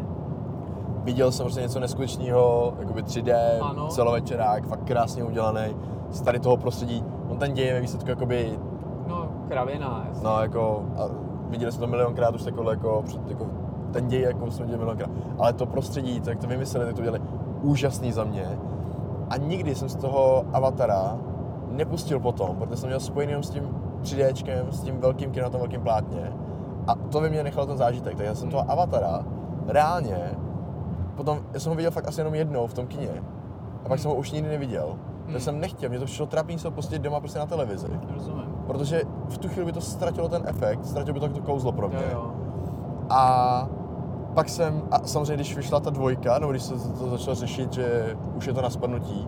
S3: Viděl jsem prostě něco neskutečného, jakoby 3D,
S2: Ano.
S3: celovečerák, fakt krásně udělaný, z tady toho prostředí, on ten děj je ve výsledku jakoby,
S2: No, kravěná, jasně.
S3: no jako, a viděli jsme to milionkrát už takhle jako, před- jako ten děj jako jsme viděli milionkrát, ale to prostředí, to jak to vymysleli, tak to udělali. Úžasný za mě. A nikdy jsem z toho Avatara nepustil potom, protože jsem měl spojený s tím 3Dčkem, s tím velkým kinem na tom velkém plátně. A to ve mně nechalo ten zážitek, takže já jsem toho Avatara reálně, potom, já jsem ho viděl fakt asi jenom jednou v tom kině a pak jsem ho už nikdy neviděl,
S2: Hmm.
S3: takže jsem nechtěl, mě to přišlo trapný se ho pustit doma prostě na televizi,
S2: Rozumím.
S3: protože v tu chvíli by to ztratilo ten efekt, ztratilo by to to kouzlo pro mě.
S2: Jo, jo.
S3: A pak jsem, a samozřejmě když vyšla ta dvojka, nebo když se to, to začalo řešit, že už je to na spadnutí,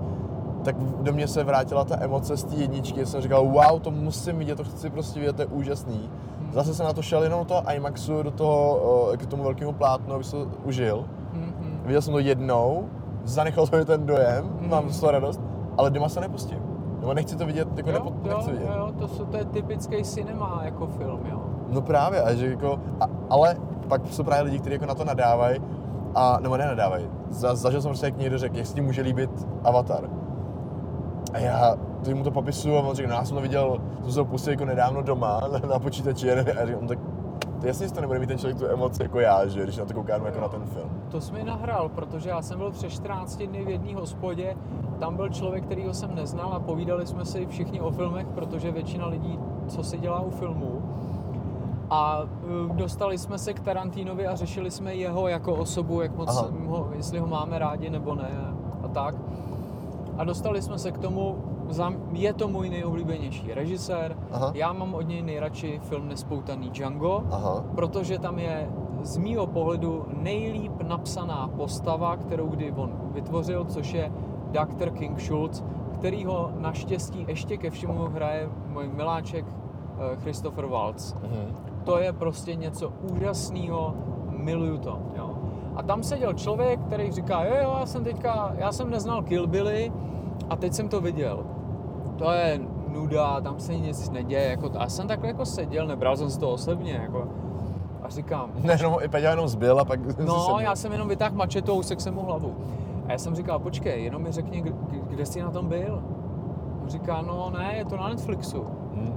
S3: tak do mě se vrátila ta emoce z té jedničky, jsem říkal, wow, to musím vidět, to chci prostě vidět, to je úžasný. Zase jsem na to šel jenom toho IMAXu, do toho, o, k tomu velkému plátnu, aby se to užil. Viděl jsem to jednou, zanechal to mi ten dojem,
S2: Mhm.
S3: mám z toho radost, ale doma se nepustím. Nebo nechci to vidět, jako
S2: Jo,
S3: nepo,
S2: jo,
S3: nechci vidět.
S2: jo, to, jsou, to je typický cinema jako film, jo.
S3: No právě, a že jako, a, ale pak jsou právě lidi, kteří jako na to nadávají, a, nebo nenadávají. Za, zažil jsem prostě, jak někdo řekl, jak se ti může líbit Avatar. A já to mu to popisuju a on řekl, no já jsem to viděl, jsem se to pustil jako nedávno doma na, na počítači a já říkám, tak to jasně, že to nebude mít ten člověk tu emoci jako já, že když na to koukám jako na ten film.
S2: To jsi mi nahrál, protože já jsem byl před 14 dny v jedné hospodě, tam byl člověk, kterýho jsem neznal a povídali jsme si všichni o filmech, protože většina lidí, co si dělá u filmů. A uh, dostali jsme se k Tarantinovi a řešili jsme jeho jako osobu, jak moc
S3: Aha.
S2: ho, jestli ho máme rádi nebo ne a tak. A dostali jsme se k tomu, je to můj nejoblíbenější režisér,
S3: Aha.
S2: já mám od něj nejradši film Nespoutaný Django,
S3: Aha.
S2: protože tam je z mýho pohledu nejlíp napsaná postava, kterou kdy on vytvořil, což je Dr. King Schultz, který ho naštěstí ještě ke všemu hraje můj miláček eh, Christopher Waltz.
S3: Mhm.
S2: To je prostě něco úžasného, miluju to. Jo. A tam seděl člověk, který říká, jo, jo, já jsem teďka, já jsem neznal Kill Billy a teď jsem to viděl. To je nuda, tam se nic neděje, jako. A já jsem takhle jako seděl, nebral jsem si to osobně, jako. A říkám,
S3: Ne, no, i Peťa jenom zbyl a pak
S2: no, já jsem jenom vytáhl mačetu a usek jsem mu hlavu. A já jsem říkal, počkej, jenom mi řekni, kde, kde jsi na tom byl. On říká, no ne, je to na Netflixu.
S3: Hm.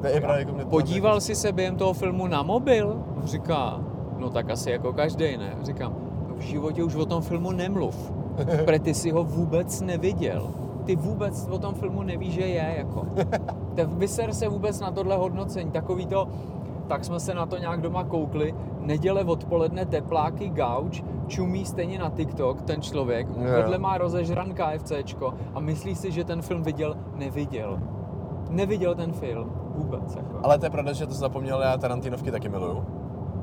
S3: To je právě jako
S2: Podíval jsi se během toho filmu na mobil? On říká, no tak asi jako každý, ne? Říkám, no v životě už o tom filmu nemluv, protože ty si ho vůbec neviděl. Ty vůbec o tom filmu nevíš, že je, jako. Tak vyser se vůbec na tohle hodnocení, takový to, tak jsme se na to nějak doma koukli, neděle odpoledne tepláky, gauč, čumí stejně na TikTok ten člověk,
S3: Jo.
S2: vedle má rozežran KFCčko a myslí si, že ten film viděl, neviděl. Neviděl ten film, vůbec, jako.
S3: Ale to je pravda, že to zapomněl, já Tarantinovky taky miluju.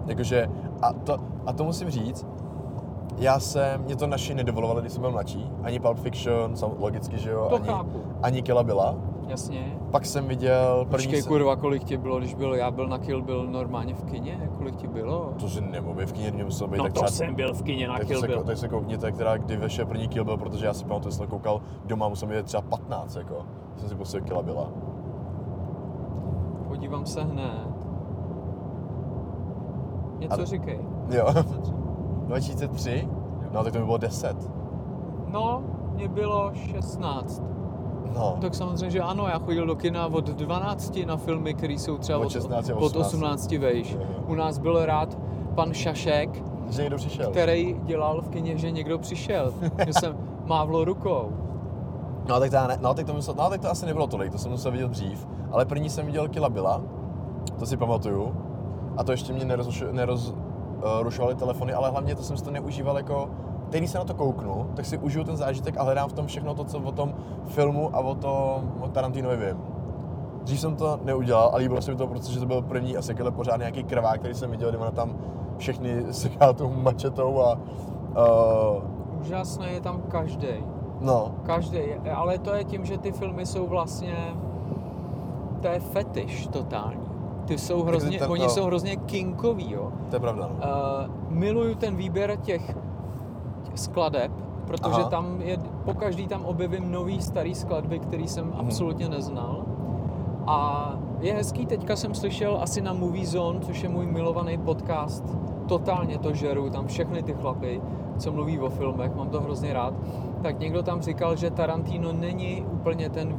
S3: Jakože, a to, a to musím říct, já jsem, mě to naši nedovolovali, když jsem byl mladší, ani Pulp Fiction, sam, logicky, že jo,
S2: To
S3: ani,
S2: chápu.
S3: ani Killa Billa.
S2: Jasně.
S3: Pak jsem viděl první...
S2: Počkej,
S3: se-
S2: kurva, kolik ti bylo, když byl, já byl na Kill Bill normálně v kině? Kolik ti bylo?
S3: To si nemůžu, v kyně mě muselo být
S2: No
S3: tak
S2: to
S3: třeba...
S2: jsem byl v kině na
S3: tak to
S2: Kill
S3: se,
S2: Bill.
S3: tak se koukněte, která kdy vešel první Kill Bill, protože já si pamatuju, že jsem to koukal doma, musel být třeba 15, jako. Jsem si pustil Killa Billa.
S2: Podívám se hned. Něco
S3: A-
S2: říkej.
S3: Jo. 2003? No, tak to by bylo 10.
S2: No, mě bylo 16.
S3: No.
S2: Tak samozřejmě, že ano, já chodil do kina od 12 na filmy, které jsou třeba
S3: Od
S2: od,
S3: 16 a
S2: od
S3: 18.
S2: 18 vejš.
S3: Jo, jo.
S2: U nás byl rád pan Šašek,
S3: Že někdo přišel.
S2: který dělal v kině, že někdo přišel. Že jsem mávlo rukou.
S3: No tak, to ne, no, tak to musel, no tak to asi nebylo tolik, to jsem musel vidět dřív. Ale první jsem viděl Killa Billa, to si pamatuju. A to ještě mě neroz, uh, rušovaly telefony, ale hlavně to jsem si to neužíval jako... Teď, když se na to kouknu, tak si užiju ten zážitek a hledám v tom všechno to, co o tom filmu a o tom o Tarantinovi vím. Dřív jsem to neudělal a líbilo se mi to, protože to byl první asi jakýhle pořád nějaký krvák, který jsem viděl, kdy ona tam všechny seká tou mačetou a... Uh,
S2: Úžasný je tam každý.
S3: no,
S2: Každý, ale to je tím, že ty filmy jsou vlastně, to je fetiš totální. Ty jsou hrozně,
S3: ten-
S2: oni
S3: no.
S2: jsou hrozně kinkový, jo.
S3: to je pravda, no.
S2: Uh, miluju ten výběr těch, těch skladeb, protože
S3: Aha.
S2: tam je, po každý tam objevím nový starý skladby, který jsem
S3: Mhm.
S2: absolutně neznal. A je hezký, teďka jsem slyšel asi na Movie Zone, což je můj milovaný podcast, totálně to žeru, tam všechny ty chlapy, co mluví o filmech, mám to hrozně rád, tak někdo tam říkal, že Tarantino není úplně ten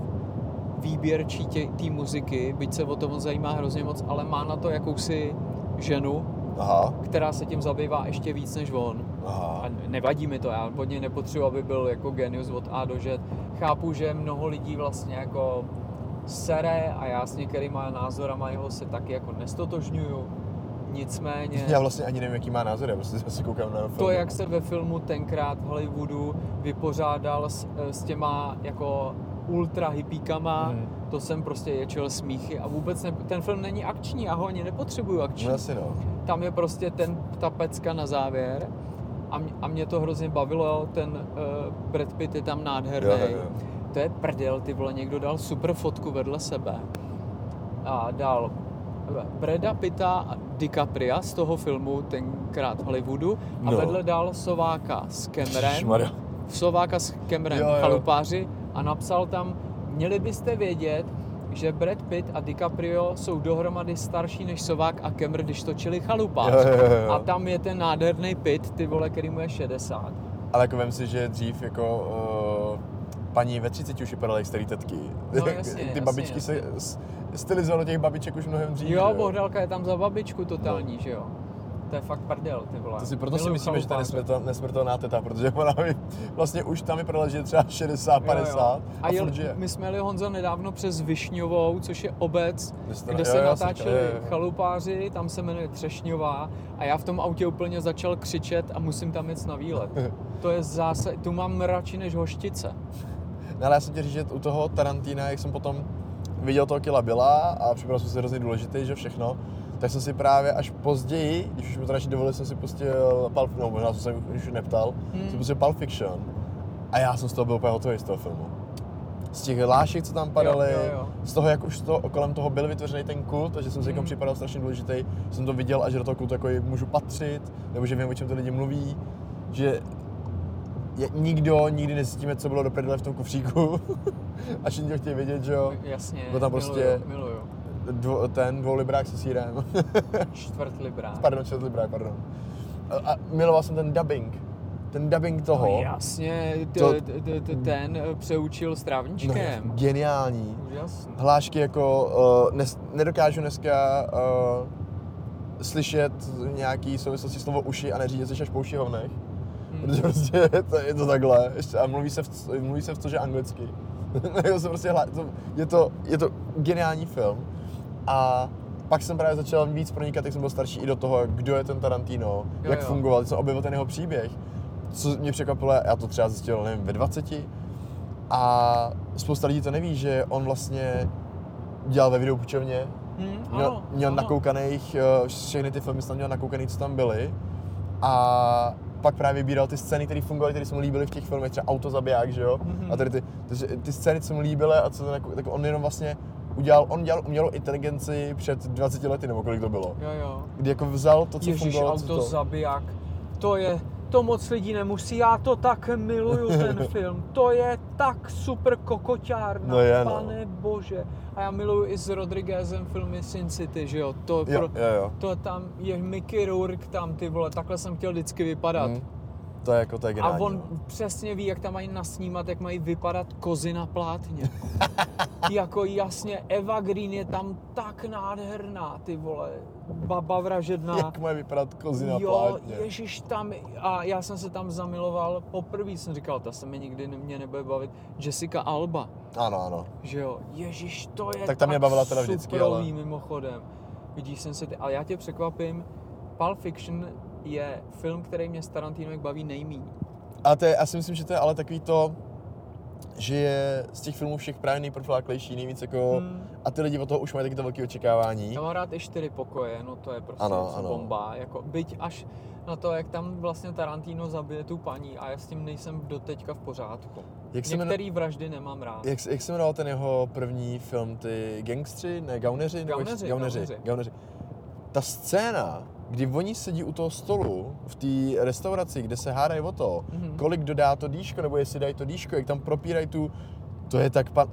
S2: výběrčí té muziky, byť se o to on zajímá hrozně moc, ale má na to jakousi ženu,
S3: Aha,
S2: která se tím zabývá ještě víc než on.
S3: aha.
S2: A nevadí mi to, já od něj nepotřebuji, aby byl jako genius od A do Z. Chápu, že mnoho lidí vlastně jako sere a já s některýma názorama jeho se taky jako nestotožňuju. Nicméně
S3: Já vlastně ani nevím, jaký má názor, já prostě si koukám na film.
S2: to, jak se ve filmu tenkrát v Hollywoodu vypořádal s, s těma jako ultra hippíkama,
S3: Mhm.
S2: to jsem prostě ječel smíchy a vůbec ne, ten film není akční, já ho ani nepotřebuju akční.
S3: No asi no.
S2: tam je prostě ten, ta pecka na závěr a, mě, a mě to hrozně bavilo, ten uh, Brad Pitt je tam nádherný.
S3: Jo, jo, jo.
S2: To je prdel, ty vole, někdo dal super fotku vedle sebe a dal Breda Pitta a DiCapria z toho filmu tenkrát Hollywoodu a
S3: No.
S2: vedle dal Sováka s
S3: Ježišmarja.
S2: Sováka s Cameron,
S3: Jo, jo.
S2: chalupáři a napsal tam, měli byste vědět, že Brad Pitt a DiCaprio jsou dohromady starší než Sovák a Cameron, když točili chalupář.
S3: Jo, jo, jo.
S2: A tam je ten nádherný Pitt, ty vole, který mu je 60.
S3: Ale jako vem si, že dřív jako uh, paní ve 30 už vypadaly jak starý tetky.
S2: No, jasně,
S3: Ty
S2: jasně,
S3: babičky
S2: jasně.
S3: se s- stylizovaly těch babiček už mnohem dřív.
S2: Jo, Bohdalka je tam za babičku totální, že jo. To je fakt prdel, ty vole.
S3: To si proto si
S2: Miluju
S3: myslíme, že to je nesmrtel, nesmrtelná teta, protože ona by vlastně už tam vypadala, že je třeba 60, 50
S2: Jo, jo.
S3: a,
S2: A jel,
S3: žije.
S2: my jsme jeli Honzo nedávno přes Višňovou, což je obec,
S3: Kde se to-
S2: kde
S3: jo,
S2: se
S3: jo,
S2: natáčeli
S3: jo, jo.
S2: chalupáři, tam se jmenuje Třešňová a já v tom autě úplně začal křičet a musím tam jet na výlet. To je zase, tu mám radši než hoštice.
S3: No, ale já jsem ti říct, že u toho Tarantína, jak jsem potom viděl toho Killa Billa a připadal jsem si hrozně důležitý, že všechno, tak jsem si právě až později, když už mi to dovolili, jsem si pustil Pulp, no možná jsem se už neptal,
S2: Hmm.
S3: jsem pustil Pulp Fiction a já jsem z toho byl úplně hotový z toho filmu. Z těch lášek, co tam padaly,
S2: Jo, jo, jo.
S3: z toho, jak už to, kolem toho byl vytvořený ten kult, takže jsem si
S2: Hmm.
S3: mm. připadal strašně důležitý, jsem to viděl a že do toho kultu jako můžu patřit, nebo že vím, o čem ty lidi mluví, že je, nikdo nikdy nezjistíme, co bylo do prdele v tom kufříku. a všichni to chtějí vědět, že jo.
S2: Jasně,
S3: tam prostě-
S2: miluju, miluju.
S3: Dvo, ten dvoulibrák se sírem.
S2: Čtvrt libra.
S3: pardon, čtvrtlibrák, pardon. A, a miloval jsem ten dubbing. Ten dubbing toho.
S2: No jasně, t-
S3: To-
S2: t- t- ten eh, přeučil
S3: No,
S2: strávničkem.
S3: geniální.
S2: Úžasný.
S3: Hlášky jako, uh, nes, nedokážu dneska uh, slyšet nějaký souvislosti slovo uši a neřídit se až po uši hovnech.
S2: Hmm.
S3: Protože prostě je to, je to takhle. A mluví se, v, mluví se v cože anglicky. Jako prostě hla, to, je, to, je to geniální film. A pak jsem právě začal víc pronikat, jak jsem byl starší, i do toho, kdo je ten Tarantino,
S2: Jo,
S3: jak
S2: jo.
S3: fungoval, jsem objevil ten jeho příběh. Co mě překvapilo, já to třeba zjistil, nevím, ve 20. A spousta lidí to neví, že on vlastně dělal ve videopůjčovně,
S2: Hmm,
S3: měl,
S2: ano,
S3: měl
S2: ano.
S3: nakoukaných, eh, všechny ty filmy jsem tam měl nakoukaný, co tam byly. A pak právě vybíral ty scény, které fungovaly, které se mu líbily v těch filmech, třeba Autozabiják, že jo?
S2: Mhm.
S3: A tady ty, takže ty scény, co mu líbily a co tak, tak on jenom vlastně udělal, on dělal umělou inteligenci před 20 lety, nebo kolik to bylo.
S2: Jo, jo.
S3: Kdy jako vzal to, co
S2: Ježíš,
S3: fungovalo,
S2: auto
S3: to.
S2: zabiják. To je, to moc lidí nemusí, já to tak miluju ten film. To je tak super kokoťárna,
S3: No je, no.
S2: pane bože. A já miluju i s Rodriguezem filmy Sin City, že jo. To,
S3: Jo,
S2: pro,
S3: jo, jo.
S2: to tam je Mickey Rourke tam, ty vole, takhle jsem chtěl vždycky vypadat.
S3: Hm. To je jako, to je
S2: A
S3: geniální.
S2: on
S3: no.
S2: přesně ví, jak tam mají nasnímat, jak mají vypadat kozy na plátně. jako jasně, Eva Green je tam tak nádherná, ty vole, baba vražedná.
S3: Jak má vypadat kozy na
S2: jo,
S3: plátně.
S2: ježiš, tam, a já jsem se tam zamiloval, poprvé jsem říkal, ta se mi nikdy mě nebude bavit, Jessica Alba,
S3: Ano, ano.
S2: že jo, ježiš, to je
S3: Tak ta mě bavila teda vždycky, ale-
S2: mimochodem. Vidíš, jsem se, ty, ale já tě překvapím, Pulp Fiction je film, který mě z Tarantino baví nejmíň.
S3: A to je, já si myslím, že to je ale takový to, že je z těch filmů všech právě nejprofláklejší, nejvíc jako...
S2: Hmm.
S3: A ty lidi od toho už mají taky to velké očekávání.
S2: Já mám rád i čtyři pokoje, no to je prostě
S3: Ano, ano.
S2: bomba. Jako, byť až na to, jak tam vlastně Tarantino zabije tu paní a já s tím nejsem doteďka v pořádku.
S3: Jak se,
S2: Některý vraždy nemám rád.
S3: jak, jak se jmenoval ten jeho první film, ty gangstři, ne, gauneři? nebo
S2: Gauneři,
S3: gauneři,
S2: gauneři.
S3: gauneři. Ta scéna, kdy oni sedí u toho stolu v té restauraci, kde se hádají o to,
S2: Mhm.
S3: kolik dodá to dýško, nebo jestli dají to dýško, jak tam propírají tu, to je tak pan,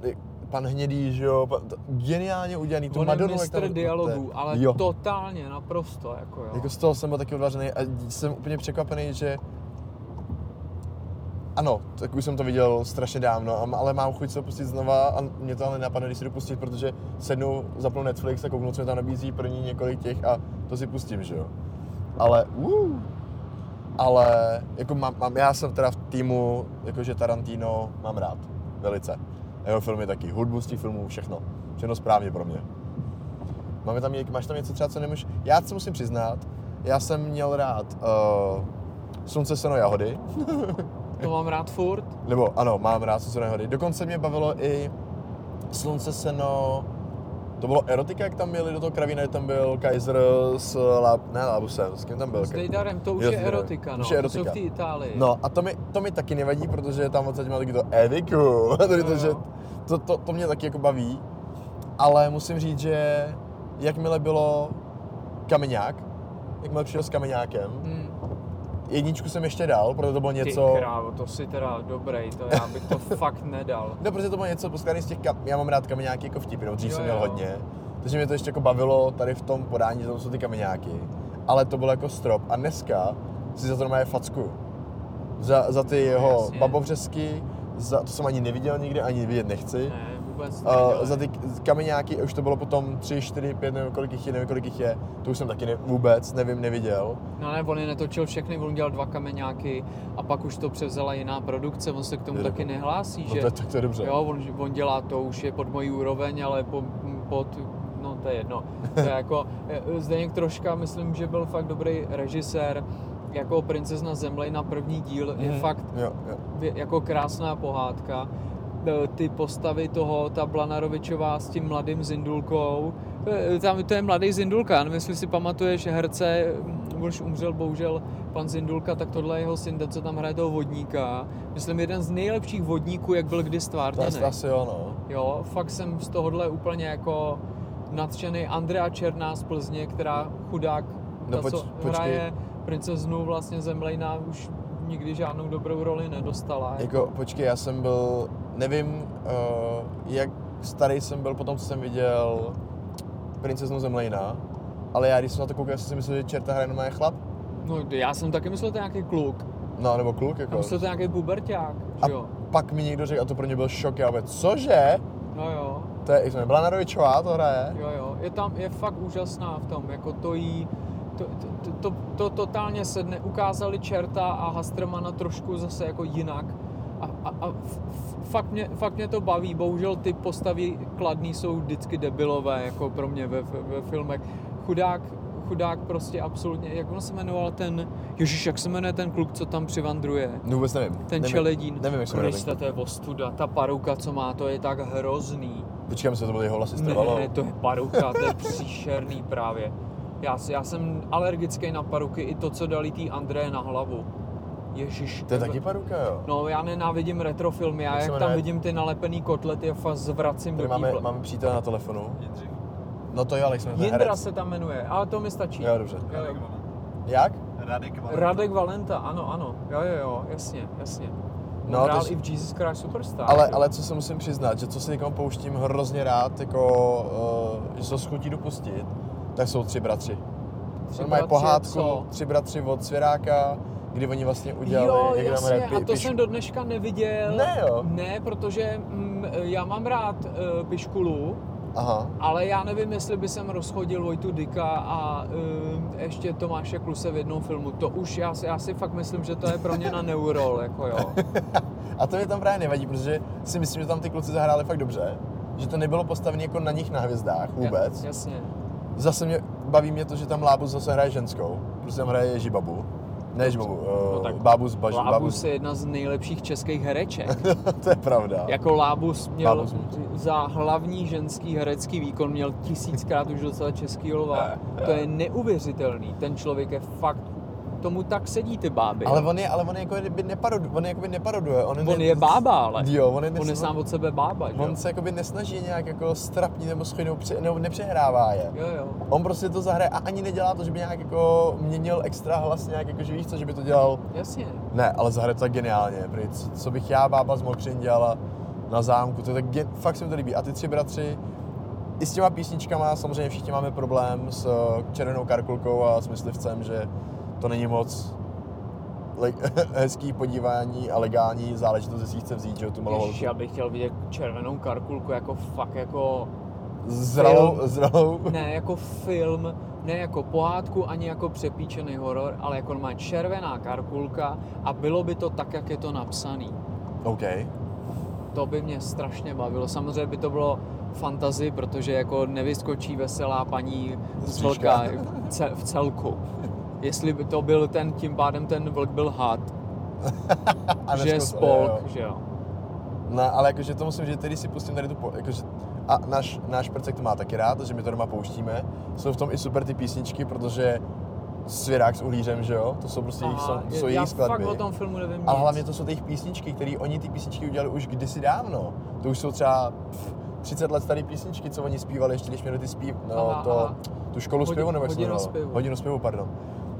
S3: pan hnědý, že jo, pan, to, geniálně udělaný, tu
S2: On
S3: Madonu, jak
S2: mistr
S3: tam,
S2: dialogů,
S3: to,
S2: ale
S3: jo.
S2: totálně, naprosto, jako jo.
S3: Jako z toho jsem byl taky odvařený a jsem úplně překvapený, že ano, tak už jsem to viděl strašně dávno, ale mám chuť se pustit znova a mě to ale napadne, když si to pustit, protože sednu, zapnu Netflix a kouknu, co mi tam nabízí první několik těch a to si pustím, že jo. Ale, uh, ale jako mám, mám, já jsem teda v týmu, jakože Tarantino mám rád, velice. Jeho filmy taky, hudbu z těch filmů, všechno. Všechno správně pro mě. Máme tam, máš tam něco třeba, co nemůžeš... Já se musím přiznat, já jsem měl rád uh, Slunce, seno, jahody.
S2: To mám rád furt.
S3: Nebo ano, mám rád Slunce, seno, jahody. Dokonce mě bavilo i Slunce, seno, To bylo erotika, jak tam byli do toho kravína, tam byl Kaiser s Lab, ne Labusem, s kým tam byl?
S2: S Dejdarem, to už
S3: Jo,
S2: je
S3: s Dejdarem.
S2: erotika, no.
S3: Už je erotika.
S2: jsou v té Itálii.
S3: No a to mi, to mi taky nevadí, protože tam odsaď má taky to Eviku, tady to,
S2: Jo,
S3: že
S2: jo.
S3: to, to, to mě taky jako baví, ale musím říct, že jakmile bylo kameňák, jakmile přišel s kameňákem,
S2: Hmm.
S3: Jedničku jsem ještě dal, protože to bylo
S2: Ty
S3: něco,
S2: krávo, to si teda dobrý, to já bych to fakt nedal.
S3: no protože to bylo něco poskládané z těch kam, já mám rád kameňáky jako vtipy, no dřív
S2: Jo,
S3: jsem měl
S2: jo.
S3: hodně, takže mě to ještě jako bavilo tady v tom podání, že tam jsou ty kameňáky, ale to bylo jako strop a dneska si za to normálně facku. Za, za ty jeho
S2: jasně.
S3: babovřesky, za, to jsem ani neviděl nikdy, ani vidět nechci.
S2: Ne, vůbec
S3: Uh, za ty kameňáky, už to bylo potom 3, 4, 5, nevím kolik jich je, nevím kolik jich je, to už jsem taky ne, vůbec, nevím, neviděl.
S2: No ne, on je netočil všechny, on udělal dva kameňáky a pak už to převzala jiná produkce, on se k tomu
S3: Jo,
S2: taky
S3: tak-
S2: nehlásí,
S3: No
S2: že
S3: to, je- tak to je dobře.
S2: jo, on, on dělá to, už je pod mojí úroveň, ale po, pod, no to je jedno. To je jako, eh, Zdeněk Troška, myslím, že byl fakt dobrý režisér, jako Princezna Zemlej na první díl je
S3: Mhm.
S2: fakt
S3: Jo, jo.
S2: jako krásná pohádka. E, Ty postavy toho, ta Blanarovičová s tím mladým Zindulkou, e, tam to je mladý Zindulka, já nevím, jestli si pamatuješ herce, mm, už umřel bohužel pan Zindulka, tak tohle je jeho syn, ten, co tam hraje toho vodníka. Myslím, jeden z nejlepších vodníků, jak byl kdy
S3: To
S2: stvárněný.
S3: asi, asi jo, no.
S2: Jo, fakt jsem z tohohle úplně jako nadšený. Andrea Černá z Plzně, která chudák,
S3: No
S2: ta,
S3: poč-
S2: co
S3: počkej.
S2: hraje princeznu vlastně Zemlejna, už nikdy žádnou dobrou roli nedostala.
S3: Jako, počkej, já jsem byl, nevím, uh, jak starý jsem byl potom, co jsem viděl Princeznu Zemlejna, ale já když jsem na to koukal, jsem si myslel, že čerta hraje normálně chlap.
S2: No, já jsem taky myslel, že to je nějaký kluk.
S3: No, nebo kluk,
S2: Já
S3: jako.
S2: myslel, že to je nějaký puberťák,
S3: A
S2: že jo?
S3: pak mi někdo řekl, a to pro mě byl šok, já vůbec, cože?
S2: No jo,
S3: To je, jsme byla Narovičová, to hraje?
S2: jo, jo. Je tam, je fakt úžasná v tom, jako to jí, to, to, to, to, to totálně sedne. Ukázali Čerta a Hastrmana trošku zase jako jinak. A, a, a fakt, mě, fakt mě to baví, bohužel ty postavy kladný jsou vždycky debilové, jako pro mě ve, ve, filmech. Chudák, chudák prostě absolutně, jak on se jmenoval ten, Ježíš, jak se jmenuje ten kluk, co tam přivandruje?
S3: No vůbec nevím.
S2: Ten
S3: nevím,
S2: čeledín.
S3: Nevím, jak se jmenuje.
S2: To je ostuda. Ta paruka, co má, to je tak hrozný.
S3: Počkám se, to byl jeho hlas
S2: Ne, ne, to je paruka, to je příšerný právě. Já, já jsem alergický na paruky, i to, co dali tý André na hlavu. Ježíš.
S3: To je taky paruka, jo.
S2: No, já nenávidím retrofilmy, já
S3: Jak
S2: tam
S3: jmenuje?
S2: vidím ty nalepený kotlety, já fakt zvracím
S3: Tady
S2: do
S3: máme,
S2: kýble.
S3: máme přítele na telefonu. No to jo, ale jsme
S2: Jindra
S3: herec.
S2: se tam jmenuje, ale to mi stačí.
S3: Jo, dobře.
S2: Jo, jo.
S3: Jak?
S4: Radek Valenta.
S2: Radek Valenta, ano, ano. Jo, jo, jo, jasně, jasně.
S3: No, to
S2: hrál
S3: s-
S2: i v Jesus Christ Superstar.
S3: Ale,
S2: jo.
S3: ale co se musím přiznat, že co si někam pouštím hrozně rád, jako, uh, že se schutí dopustit, tak jsou tři bratři.
S2: Tři
S3: Tři mají
S2: bratři,
S3: pohádku,
S2: co?
S3: tři bratři od Svěráka, kdy oni vlastně udělali,
S2: Jo,
S3: jak
S2: jasně,
S3: hraje
S2: a to
S3: piš-
S2: jsem do dneška neviděl.
S3: Ne, jo.
S2: Ne, protože mm, já mám rád uh, Piškulu,
S3: Aha,
S2: ale já nevím, jestli by jsem rozchodil Vojtu Dika a uh, ještě Tomáše Kluse v jednom filmu. To už, já si, já si fakt myslím, že to je pro mě na neurol, jako jo.
S3: a to mě tam právě nevadí, protože si myslím, že tam ty kluci zahráli fakt dobře, že to nebylo postavené jako na nich na hvězdách vůbec.
S2: Jasně.
S3: Zase mě, baví mě to, že tam Lábus zase hraje ženskou, protože tam hraje Ježibabu. Ne Ježibabu, uh,
S2: No tak
S3: Bábus Baž,
S2: Lábus je jedna z nejlepších českých hereček.
S3: to je pravda.
S2: Jako Lábus měl
S3: Lábus.
S2: za hlavní ženský herecký výkon měl tisíckrát už docela český lva. To je neuvěřitelný. Ten člověk je fakt, tomu tak sedí ty báby.
S3: Ale on je, ale on je jako by neparoduje, on je jako by neparoduje. On,
S2: on je bába, ale.
S3: Jo, on je,
S2: On je
S3: nesna-
S2: sám od sebe bába, jo?
S3: On se jakoby nesnaží nějak jako strapnit nebo pře- nebo nepřehrává je.
S2: Jo, jo.
S3: On prostě to zahraje a ani nedělá to, že by nějak jako měnil extra hlas nějak jako, že víš co, že by to dělal.
S2: Jasně.
S3: Ne, ale zahraje to tak geniálně. Prý, co, co, bych já, bába z Mokřin dělala na zámku, to je tak gen... fakt se mi to líbí. A ty tři bratři, i s těma písničkama samozřejmě všichni máme problém s eh, červenou karkulkou a s myslivcem, že to není moc le- hezký podívání a legální záležitost, jestli chce vzít, že jo, tu malou
S2: Ježiš, já bych chtěl vidět červenou karkulku jako fakt jako,
S3: zralou,
S2: film.
S3: zralou.
S2: ne jako film, ne jako pohádku, ani jako přepíčený horor, ale jako má červená karkulka a bylo by to tak, jak je to napsaný.
S3: OK.
S2: To by mě strašně bavilo. Samozřejmě by to bylo fantazy, protože jako nevyskočí veselá paní z v celku. Jestli by to byl ten, tím pádem ten vlk byl had, že je spolk,
S3: jo,
S2: že jo.
S3: No, ale jakože to musím říct, když si pustím tady tu, po- jakože, a náš, náš prcek to má taky rád, že my to doma pouštíme. Jsou v tom i super ty písničky, protože Svěrák s uhlířem, že jo? To jsou prostě jejich,
S2: Aha,
S3: to jsou
S2: já
S3: jejich skladby.
S2: fakt o tom filmu nevím
S3: A hlavně to jsou ty jejich písničky, které oni ty písničky udělali už kdysi dávno. To už jsou třeba pff, 30 let staré písničky, co oni zpívali ještě, když měli ty zpív, no,
S2: Aha,
S3: to,
S2: aha.
S3: tu školu
S2: Hodin-
S3: zpěvu, nebo jak se
S2: hodinu
S3: jmenovalo?
S2: zpěvu.
S3: Hodinu zpěvu, pardon.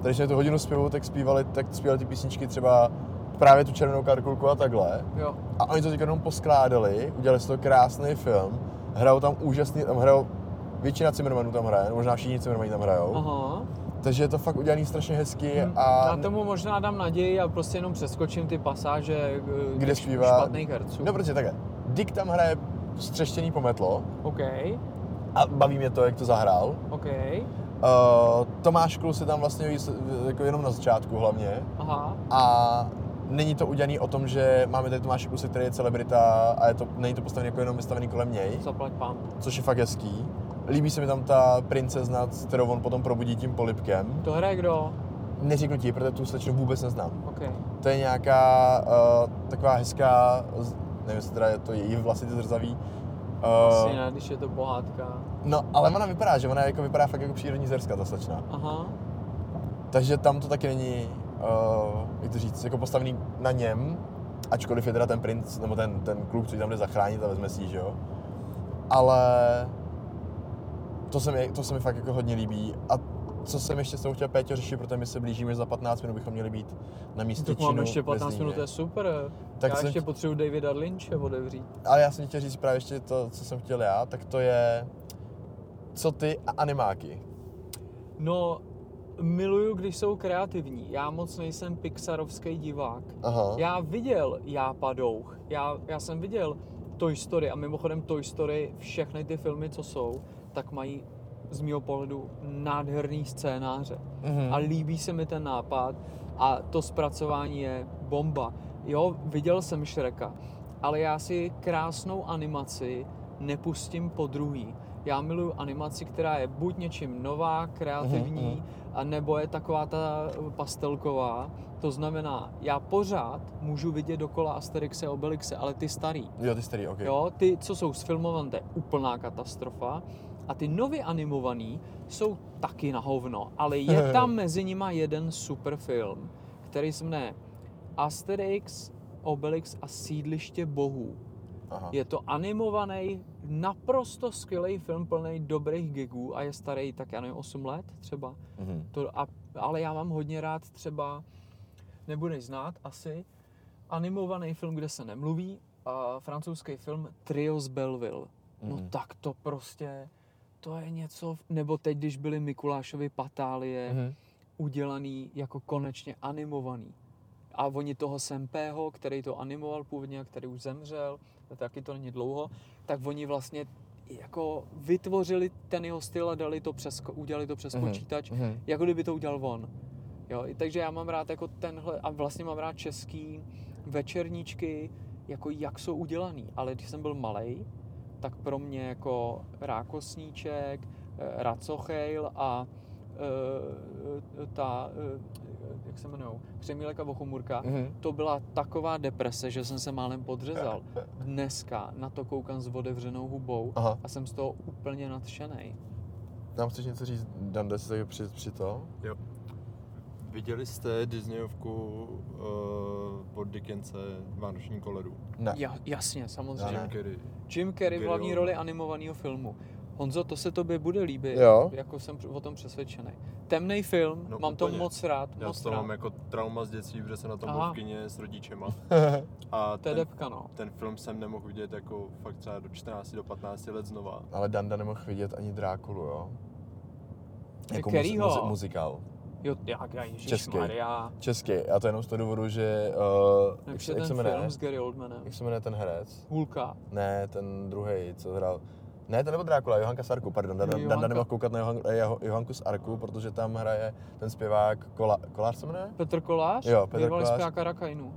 S3: Takže když měli tu hodinu zpěvu, tak zpívali, tak zpívali ty písničky třeba právě tu červenou karkulku a takhle.
S2: Jo.
S3: A oni to teď jenom poskládali, udělali z toho krásný film, hrajou tam úžasný, tam hrajou, většina Zimmermanů tam hraje, možná všichni Zimmermani tam hrajou.
S2: Aha.
S3: Takže je to fakt udělaný strašně hezky
S2: Hm,
S3: a
S2: Já tomu možná dám naději a prostě jenom přeskočím ty pasáže eh,
S3: kde zpívá...
S2: špatných herců.
S3: No protože takhle, Dick tam hraje střeštěný pometlo
S2: OK,
S3: a baví mě to, jak to zahrál.
S2: OK,
S3: Uh, Tomáš Klus je tam vlastně jí- jako jenom na začátku hlavně
S2: aha,
S3: a není to udělaný o tom, že máme tady Tomáše Kluse, který je celebrita a je to, není to postavený jako jenom vystavený kolem něj,
S2: zaplať pán.
S3: což je fakt hezký. Líbí se mi tam ta princezna, kterou on potom probudí tím polipkem.
S2: To hraje kdo?
S3: Neřeknu ti, protože tu slečnu vůbec neznám.
S2: OK.
S3: To je nějaká uh, taková hezká, nevím, jestli teda je to její vlasy ty zrzavý.
S2: Asi
S3: Uh,
S2: ne, když je to pohádka.
S3: No, ale ona vypadá, že ona jako vypadá fakt jako přírodní zerska, ta slečna.
S2: Aha,
S3: Takže tam to taky není, uh, jak to říct, jako postavený na něm, ačkoliv je teda ten princ, nebo ten, ten kluk, co ji tam jde zachránit a vezme si ji, že jo. Ale to se, mi, to se mi fakt jako hodně líbí. A co jsem ještě s tou chtěl Péťo řešit, protože my se blížíme, že za 15 minut bychom měli být na místě
S2: tak mám
S3: činu
S2: ještě
S3: ve
S2: 15
S3: Zlíně.
S2: minut, to je super.
S3: Tak
S2: Já
S3: jsem
S2: ještě
S3: tě-
S2: potřebuji Davida Lynche otevřít.
S3: Ale já jsem chtěl říct právě ještě to, co jsem chtěl já, tak to je, co ty a animáky.
S2: No, miluju, když jsou kreativní. Já moc nejsem pixarovský divák.
S3: Aha.
S2: Já viděl Já padouch, já, já jsem viděl Toy Story a mimochodem Toy Story, všechny ty filmy, co jsou, tak mají z mého pohledu nádherný scénáře.
S3: Mhm.
S2: A líbí se mi ten nápad a to zpracování je bomba. Jo, viděl jsem Shreka, ale já si krásnou animaci nepustím po druhý. Já miluju animaci, která je buď něčím nová, kreativní,
S3: Mhm,
S2: a nebo je taková ta pastelková. To znamená, já pořád můžu vidět dokola Asterixe a Obelixe, ale ty starý.
S3: Jo, ty starý, ok.
S2: Jo, ty, co jsou sfilmované, to je úplná katastrofa. A ty nově animovaný jsou taky na hovno, ale je tam mezi nima jeden super film, který se jmenuje Asterix, Obelix a sídliště bohů.
S3: Aha.
S2: Je to animovaný, naprosto skvělý film plný dobrých gigů a je starý tak já nevím, 8 let třeba.
S3: Mhm.
S2: To, a, ale já mám hodně rád třeba, nebudeš znát asi, animovaný film, kde se nemluví, a francouzský film Trio z Belleville. No
S3: Mhm.
S2: tak to prostě, to je něco, nebo teď, když byly Mikulášovy patálie,
S3: Mhm.
S2: udělaný jako konečně animovaný. A oni toho Sempého, který to animoval původně a který už zemřel, taky to není dlouho, tak oni vlastně jako vytvořili ten jeho styl a dali to přes, udělali to přes
S3: Mhm,
S2: počítač,
S3: mhm.
S2: jako kdyby to udělal on. Jo, i takže já mám rád jako tenhle, a vlastně mám rád český večerníčky, jako jak jsou udělaný. Ale když jsem byl malý, tak pro mě jako Rákosníček, eh, Racochejl a ta, eh, jak se jmenují, Křemílek a Vochomurka,
S3: Mhm.
S2: to byla taková deprese, že jsem se málem podřezal. Dneska na to koukám s otevřenou hubou
S3: Aha.
S2: a jsem z toho úplně nadšený.
S3: Nám chceš něco říct, Dande, si při, při to?
S4: Jo. Viděli jste Disneyovku uh, pod Dickense Vánoční koledu?
S3: Ne.
S2: Ja, jasně, samozřejmě.
S3: Já
S4: Jim
S3: ne.
S4: Carrey.
S2: Jim Carrey v hlavní roli animovaného filmu. Honzo, to se tobě bude líbit,
S3: Jo.
S2: jako jsem o tom přesvědčený. Temný film,
S4: No,
S2: mám to
S4: úplně.
S2: moc rád,
S4: Já
S2: moc
S4: toho
S2: rád.
S4: mám jako trauma z dětství, protože jsem na tom
S2: Aha.
S4: byl v kině s rodičema. A
S2: To je
S4: ten,
S2: depka, no.
S4: ten film jsem nemohl vidět jako fakt třeba do 14, do 15 let znova.
S3: Ale Danda nemohl vidět ani Drákulu, jo? Jako
S2: Kterýho?
S3: muzi- muzikál.
S2: Jo, jak, já,
S3: Český.
S2: ježišmarja.
S3: Český. A to jenom z toho důvodu, že... Uh, jak, se-
S2: je
S3: jak se
S2: ten
S3: jmenuje?
S2: film s Gary Oldmanem.
S3: Jak se jmenuje ten herec?
S2: Hulka.
S3: Ne, ten druhý, co hrál... Ne, to nebyl Drákula, Johanka z Arku, pardon. Danda,
S2: Johanka.
S3: Danda nemohl koukat na Johan, jeho, Johanku z Arku, protože tam hraje ten zpěvák Kola, Kolář se jmenuje?
S2: Petr Kolář?
S3: Jo, Petr
S2: Bývalý
S3: Kolář.
S2: zpěvák Arakajnu.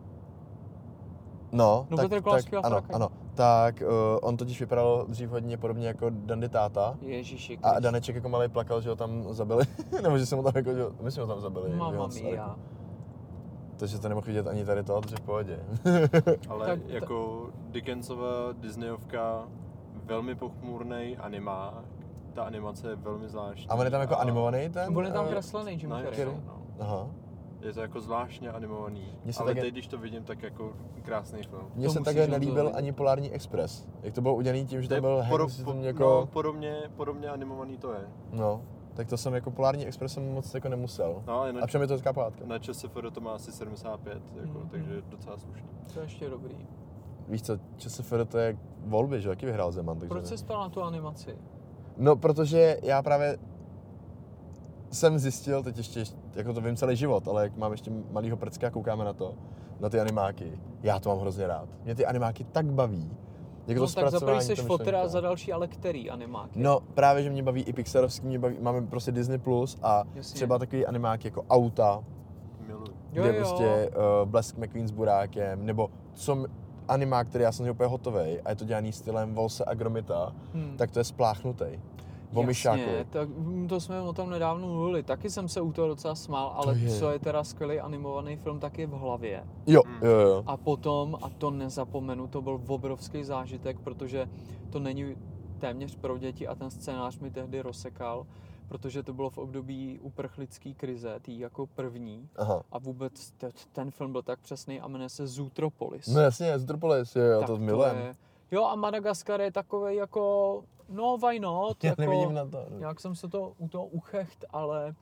S3: No,
S2: No,
S3: tak,
S2: Petr Kolář
S3: tak ano, ano. Tak uh, on totiž vypadal dřív hodně podobně jako Dandy táta.
S2: Ježíši
S3: A. Daneček jako malý plakal, že ho tam zabili, nebo že se mu tam jako, že, myslím, že ho tam zabili.
S2: Mamma mia.
S3: takže to nemohl vidět ani tady to, takže v pohodě.
S4: Ale
S2: Tak
S4: tak,
S2: ta-
S4: jako Dickensova Disneyovka, velmi pochmurný animák. Ta animace je velmi zvláštní.
S3: A on je tam jako animovaný ten?
S2: On je tam
S3: eh,
S2: kreslený Jim
S4: No,
S2: Carrey.
S4: je,
S2: no.
S4: no.
S3: Aha.
S4: je to jako zvláštně animovaný.
S3: Mně se
S4: Ale
S3: také-
S4: teď, když to vidím, tak jako krásný film.
S3: Mně
S2: To
S3: se také
S2: to
S3: nelíbil
S2: vidět.
S3: ani Polární Express. Jak to bylo udělané tím, že
S4: To
S3: byl
S4: podo-
S3: Hanks,
S4: po-
S3: tam
S4: no,
S3: jako...
S4: podobně, podobně animovaný to je.
S3: No, tak to jsem jako Polární Express jsem moc jako nemusel.
S4: No, ale na,
S3: A všem je to hezká pohádka.
S4: na ČSFR to má asi 75, jako,
S2: Mhm.
S4: takže docela slušný.
S2: To je ještě dobrý.
S3: Víš co, ČSFR to je volby, že? Jaký vyhrál Zeman, takže...
S2: Proč
S3: ne.
S2: jsi spal na tu animaci?
S3: No, protože já právě jsem zjistil, teď ještě, jako to vím celý život, ale jak mám ještě malýho prcka a koukáme na to, na ty animáky, já to mám hrozně rád. Mě ty animáky tak baví. Jako
S2: no
S3: to
S2: tak za seš
S3: ta
S2: fotr a za další ale který animáky?
S3: No, právě, že mě baví i Pixarovský, mě baví, máme prostě Disney Plus a
S2: Jasně.
S3: třeba takový animáky jako Auta,
S4: Miluji.
S2: Jo,
S3: kde
S2: jo.
S3: prostě uh, Blesk McQueen s burákem, nebo co m- animák, který já jsem úplně hotový a je to dělaný stylem Volse a Gromita,
S2: Hmm.
S3: tak to je spláchnutý. O.
S2: Jasně, tak mm, to jsme o tom nedávno mluvili. Taky jsem se u toho docela smál, ale
S3: je.
S2: co je teda skvělý animovaný film, tak je v hlavě.
S3: Jo,
S4: Mm.
S3: jo, jo.
S2: A potom, a to nezapomenu, to byl obrovský zážitek, protože to není téměř pro děti a ten scénář mi tehdy rozsekal, protože to bylo v období uprchlické krize, tý jako první.
S3: Aha.
S2: A vůbec te- ten film byl tak přesný a jmenuje se Zootropolis.
S3: No jasně, Zootropolis, jo, jo,
S2: Tak
S3: to milujem.
S2: je- Jo a Madagaskar je takový jako, no why not,
S3: Já
S2: jako,
S3: nevidím na to.
S2: nějak jsem se to u toho uchecht, ale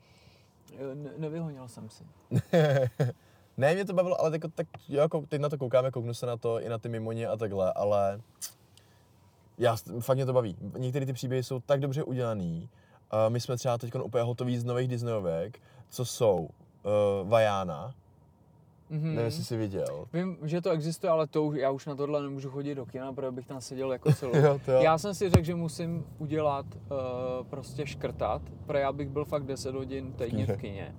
S2: eh, ne, nevyhonil jsem si.
S3: ne, mě to bavilo, ale jako, tak, jako, teď na to koukáme, kouknu se na to i na ty mimoně a takhle, ale já, fakt mě to baví. Některé ty příběhy jsou tak dobře udělaný. Uh, my jsme třeba teď úplně hotoví z nových Disneyovek, co jsou uh, Vajana,
S2: Mhm.
S3: nevím, jestli jsi viděl.
S2: Vím, že to existuje, ale to už, já už na tohle nemůžu chodit do kina, protože bych tam seděl jako celou.
S3: Jo, to jo.
S2: Já jsem si řekl, že musím udělat, uh, prostě škrtat, protože já bych byl fakt 10 hodin týdně v
S3: kině.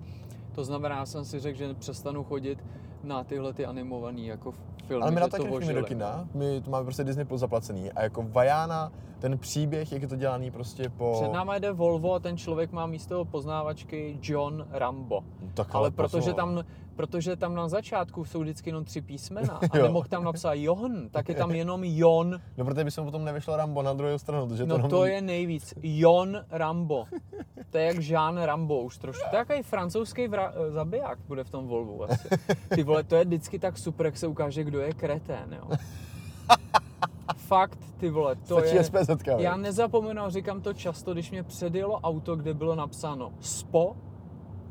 S2: To znamená, já jsem si řekl, že přestanu chodit na tyhle ty animované jako filmy,
S3: Ale my na
S2: to
S3: taky nechodíme do kina, my to máme prostě Disney Plus zaplacený a jako Vajana, ten příběh, jak je to dělaný prostě po...
S2: Před náma jede Volvo a ten člověk má místo poznávačky John Rambo.
S3: Tak
S2: Ale protože
S3: pozor.
S2: tam, protože tam na začátku jsou vždycky jenom tři písmena a nemohl tam napsat John, tak je tam jenom Jon.
S3: No protože by se mu potom nevyšlo Rambo na druhou stranu, protože to
S2: No to je nejvíc. Jon Rambo. To je jak Jean Rambo už trošku. To je jaký francouzský vra- zabiják bude v tom Volvu asi. Ty vole, to je vždycky tak super, jak se ukáže, kdo je kretén, jo. Fakt, ty vole, to
S3: Stačí
S2: je...
S3: SPZ,
S2: Já nezapomenu, říkám to často, když mě předjelo auto, kde bylo napsáno SPO,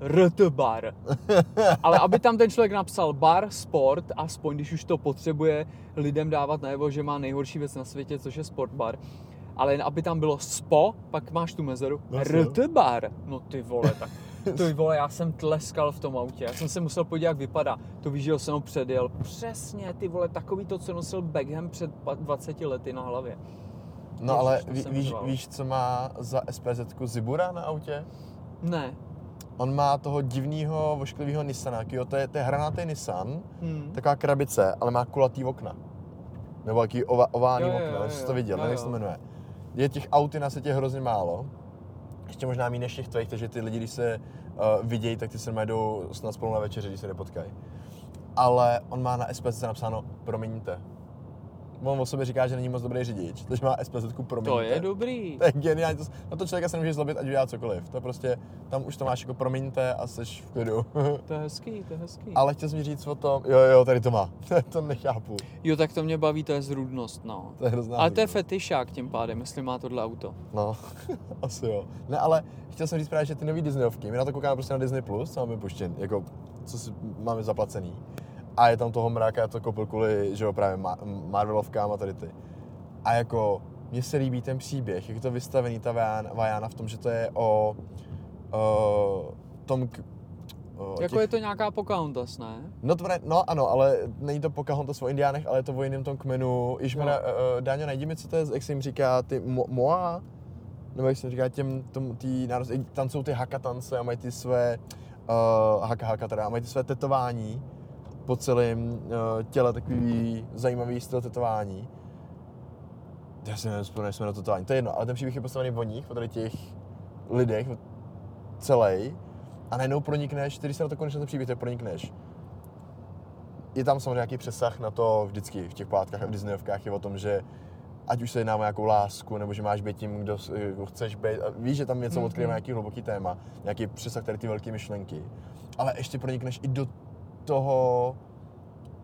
S2: RT bar. Ale aby tam ten člověk napsal bar, sport, aspoň když už to potřebuje lidem dávat najevo, že má nejhorší věc na světě, což je sport bar. Ale jen aby tam bylo SPO, pak máš tu mezeru,
S3: No,
S2: RT bar. No ty vole, tak ty vole, já jsem tleskal v tom autě, já jsem se musel podívat, jak vypadá. To víš, že jsem ho předjel. Přesně, ty vole, takový to, co nosil Beckham před pa- 20 lety na hlavě.
S3: No ale
S2: Ježiš, to
S3: ví, víš, víš, co má za SPZ Zibura na autě?
S2: Ne.
S3: On má toho divného, vošklivého Nissana, jo, to je, to je hranatý Nissan,
S2: Hmm.
S3: taková krabice, ale má kulatý okna. Nebo jaký ova, oválný
S2: Jo, jo,
S3: okna,
S2: jo,
S3: jestli jsi to
S2: jo,
S3: viděl,
S2: jo,
S3: nevím, jak se to
S2: jo.
S3: jmenuje. Je těch aut na světě hrozně málo, ještě možná méně než těch tvých, takže ty lidi, když se uh, vidějí, tak ty se normálně jdou snad spolu na večeři, když se nepotkají. Ale on má na SPZ napsáno promiňte. On o sobě říká, že není moc dobrý řidič, takže má SPZ promiňte.
S2: To je dobrý.
S3: To je geniální, to, na to člověka se nemůže zlobit, ať udělá cokoliv. To je prostě, tam už to máš jako promiňte a seš v klidu.
S2: To je hezký, to je hezký.
S3: Ale chtěl jsem mi říct o tom, jo, jo, tady to má. to nechápu.
S2: Jo, tak to mě baví, to je zrůdnost, no.
S3: To je hrozná
S2: Ale to je fetišák tím pádem, jestli má tohle auto.
S3: No, asi jo. Ne, ale chtěl jsem říct právě, že ty nový Disneyovky, my na to koukáme prostě na Disney+, Plus, co máme puštěn, jako, co si máme zaplacený. A je tam toho mráka, já to koupil kvůli, že jo, právě Ma- Marvelovkám a tady ty. A jako, mně se líbí ten příběh, jak je to vystavený, ta Vajána, v tom, že to je o, o tom, o
S2: Jako je to nějaká Pocahontas, ne?
S3: No, to, no ano, ale není to Pocahontas o indiánech, ale je to o jiném tom kmenu. Ježmane,
S2: Jo.
S3: uh, Dáňo, najdi mi, co to je, jak se jim říká, ty mo- Moa? Nebo jak se jim říká těm, tom, tý nárost, tam jsou ty haka tance a mají ty své, uh, haka haka teda, a mají ty své tetování po celém uh, těle, takový zajímavý styl tetování. Já si nevím, vzpomínám, jsme na tetování, to je jedno, ale ten příběh je postavený o nich, o tady těch lidech, celý. A najednou pronikneš, když se na to konečně ten příběh, tak pronikneš je tam samozřejmě nějaký přesah na to vždycky v těch pohádkách a v Disneyovkách je o tom, že ať už se jedná o nějakou lásku, nebo že máš být tím, kdo, kdo chceš být. A víš, že tam něco
S2: Mhm.
S3: odkryje nějaký hluboký téma, nějaký přesah tady ty velké myšlenky. Ale ještě pronikneš i do toho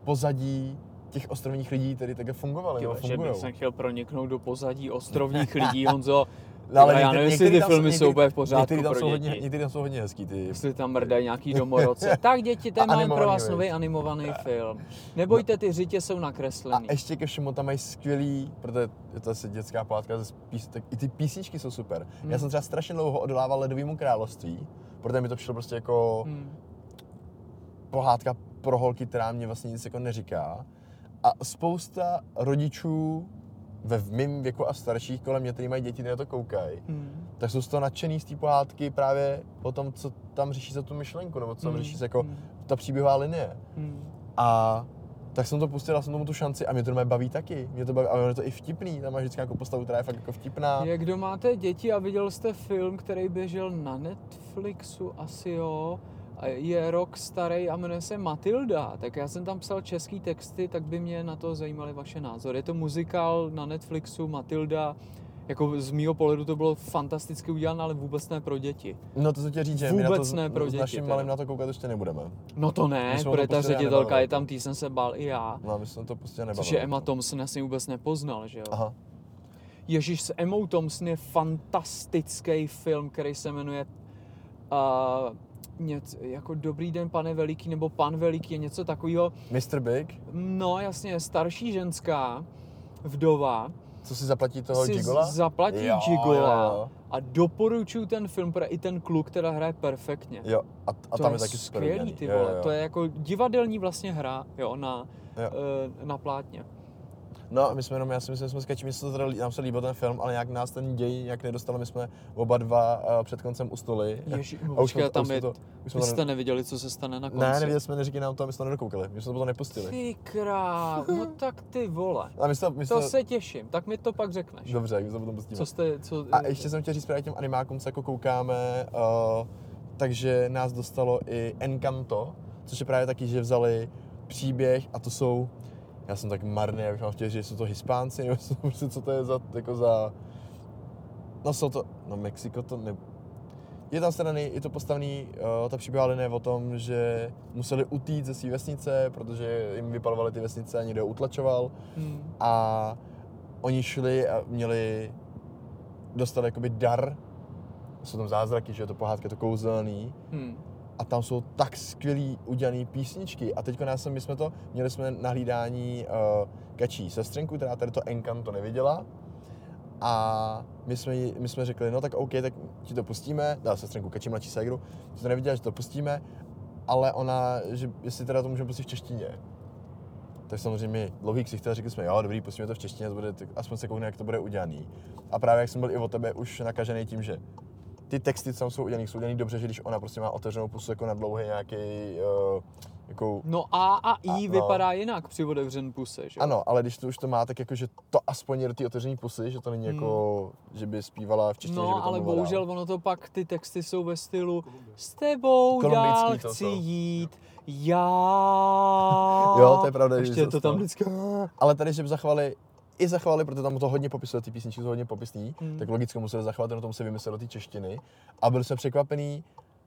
S3: pozadí těch ostrovních lidí, takhle fungovali, nebo
S2: Tyhle, že bych jsem chtěl proniknout do pozadí ostrovních lidí, Honzo.
S3: No, ale
S2: já nevím, jestli ty filmy jsou úplně v pořádku
S3: některý tam
S2: pro
S3: jsou hodně,
S2: děti.
S3: některý tam jsou hodně hezký, ty.
S2: Jestli tam mrdají nějaký domorodce. tak děti, ten
S3: A
S2: máme pro vás nový animovaný film. Nebojte, ty řitě jsou
S3: A
S2: nakreslený.
S3: ještě ke všemu tam mají skvělý, protože je to asi dětská pís, tak i ty písničky jsou super.
S2: Hmm.
S3: Já jsem třeba strašně dlouho odolával Ledovému království, protože mi to přišlo prostě jako
S2: Hmm.
S3: Pohádka pro holky, která mě vlastně nic jako neříká. A spousta rodičů ve mém věku a starších kolem mě, kteří mají děti, které na to koukají,
S2: Hmm.
S3: tak jsou z toho nadšený z té pohádky právě o tom, co tam řeší za tu myšlenku, nebo co tam
S2: Hmm.
S3: řeší jako
S2: Hmm.
S3: ta příběhová linie.
S2: Hmm.
S3: A tak jsem to pustil, dal jsem tomu tu šanci a mě to normálně baví taky. Mě to baví, a ono je to i vtipný, tam máš vždycky nějakou postavu, která je fakt jako vtipná.
S2: Jak kdo máte děti a viděl jste film, který běžel na Netflixu, asi jo, je rok starý a jmenuje se Matilda, tak já jsem tam psal český texty, tak by mě na to zajímaly vaše názory. Je to muzikál na Netflixu Matilda, jako z mýho pohledu to bylo fantasticky udělané, ale vůbec ne pro děti.
S3: No to co tě říct, že my na
S2: Vůbec
S3: to,
S2: ne pro
S3: s
S2: děti
S3: naším
S2: teda.
S3: malým na to koukat ještě nebudeme.
S2: No to ne,
S3: My
S2: protože
S3: to
S2: ta ředitelka je tam, tý jsem se bál i já.
S3: No my jsme to prostě nebavili.
S2: Což je Emma Thompson, já jsem vůbec nepoznal, že jo?
S3: Aha.
S2: Ježíš s Emou Thompson je fantastický film, který se jmenuje uh, něco, jako Dobrý den, pane Veliký, nebo Pan Veliký, je něco takového.
S3: Mr. Big,
S2: No jasně, starší ženská, vdova,
S3: co si zaplatí toho
S2: si
S3: Gigola?
S2: zaplatí
S3: Jo,
S2: Gigola
S3: jo.
S2: a doporučuju ten film, protože i ten kluk teda hraje perfektně.
S3: Jo, a, a
S2: to
S3: tam
S2: je
S3: je taky
S2: skvělý, ty vole.
S3: jo, jo.
S2: To je jako divadelní vlastně hra, jo, na,
S3: Jo.
S2: eh, na plátně.
S3: No, my jsme jenom, já si myslím, že jsme skačili, se to teda, nám se líbil ten film, ale nějak nás ten děj nějak nedostal, my jsme oba dva uh, před koncem usnuli.
S2: Ježi,
S3: A už jsme,
S2: tam
S3: už
S2: je,
S3: to, už jsme
S2: vy
S3: to
S2: jste neviděli, co se stane na konci.
S3: ne, neviděli jsme, neříkej nám to, a my jsme to nedokoukali, my jsme to nepustili.
S2: Ty král, no tak ty vole.
S3: A my jsme, my
S2: To
S3: jsme,
S2: se těším, tak mi to pak řekneš.
S3: Dobře, my se to potom pustíme.
S2: Co jste, co...
S3: A ještě jsem chtěl říct právě těm animákům, co jako koukáme, uh, takže nás dostalo i Encanto, což je právě taky, že vzali příběh a to jsou, já jsem tak marný, abych vám chtěl říct, že jsou to Hispánci, nebo co, prostě, co to je za, jako za, no jsou to, no Mexiko to ne, je tam nej, je to postavený, uh, ta příběhová linie o tom, že museli utít ze své vesnice, protože jim vypalovaly ty vesnice a někdo je utlačoval
S2: Hmm.
S3: a oni šli a měli, dostali jakoby dar, jsou tam zázraky, že je to pohádka, je to kouzelný
S2: Hmm.
S3: A tam jsou tak skvělý udělaný písničky a nás jsem, my jsme to, měli jsme na hlídání uh, kačí sestřenku, která tady to Encanto neviděla a my jsme, my jsme řekli, no tak OK, tak ti to pustíme, dá sestřenku kačí mladší ségru, ti to neviděla, že to pustíme, ale ona, že jestli teda to můžeme pustit v češtině. Tak samozřejmě dlouhý ksicht, řekli jsme, jo, dobrý, pustíme to v češtině, to bude, aspoň se koukne, jak to bude udělaný. A právě jak jsem byl i o tebe už nakažený tím, že ty texty, co tam jsou udělaný, jsou udělaný dobře, že když ona prostě má otevřenou pusu jako na dlouhý nějaký, uh, jako,
S2: No A a I
S3: A, no.
S2: vypadá jinak při otevřen puse, že?
S3: ano, ale když to už to má, tak jako, že to aspoň je do té otevřený pusy, že to není jako, že by zpívala v češtině, že by
S2: Hmm. No,
S3: to
S2: ale
S3: mluvila
S2: bohužel
S3: dál.
S2: ono to pak, ty texty jsou ve stylu S tebou
S3: Kolumbijský
S2: dál
S3: to
S2: chci
S3: jsou.
S2: jít, já.
S3: Jo, to je pravda, že
S2: Ještě je to tam vždycky.
S3: Ale tady, že by zachovali, i zachovali, protože tam to hodně popisuje, ty písničky jsou hodně popisný,
S2: Hmm.
S3: tak logicky museli zachovat, jenom tomu se vymyslel do té češtiny. A byli jsme překvapený,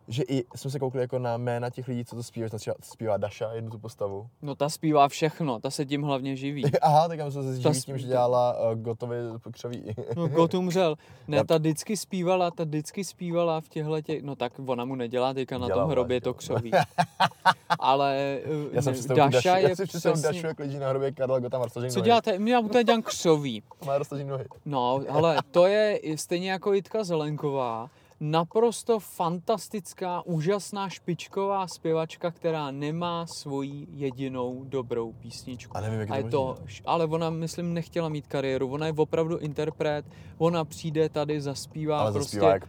S3: že i jsme se koukli jako na jména těch lidí, co to zpívají, třeba zpívá Daša, jednu tu postavu.
S2: No ta zpívá všechno, ta se tím hlavně živí.
S3: Aha, tak já jsme se živí tím, že dělala uh, gotově křoví.
S2: No God umřel. Ne, ta vždycky zpívala, ta vždycky zpívala v těchto těch, no tak ona mu nedělá teďka na tom hrobě to křoví. Ale eh,
S3: Já jsem
S2: ne, Daša je
S3: já představil
S2: přesně...
S3: Dašu, jak leží na hrobě Karla Gota, má roztažený
S2: Co děláte? Já mu tady dělám křoví.
S3: Má roztažený nohy.
S2: No, ale to je stejně jako Jitka Zelenková, naprosto fantastická, úžasná špičková zpěvačka, která nemá svoji jedinou dobrou písničku.
S3: A nevím, jak
S2: A
S3: je to
S2: ale ona, myslím, nechtěla mít kariéru. Ona je opravdu interpret. Ona přijde tady, zaspívá
S3: Ale
S2: prostě
S3: zaspívá jak.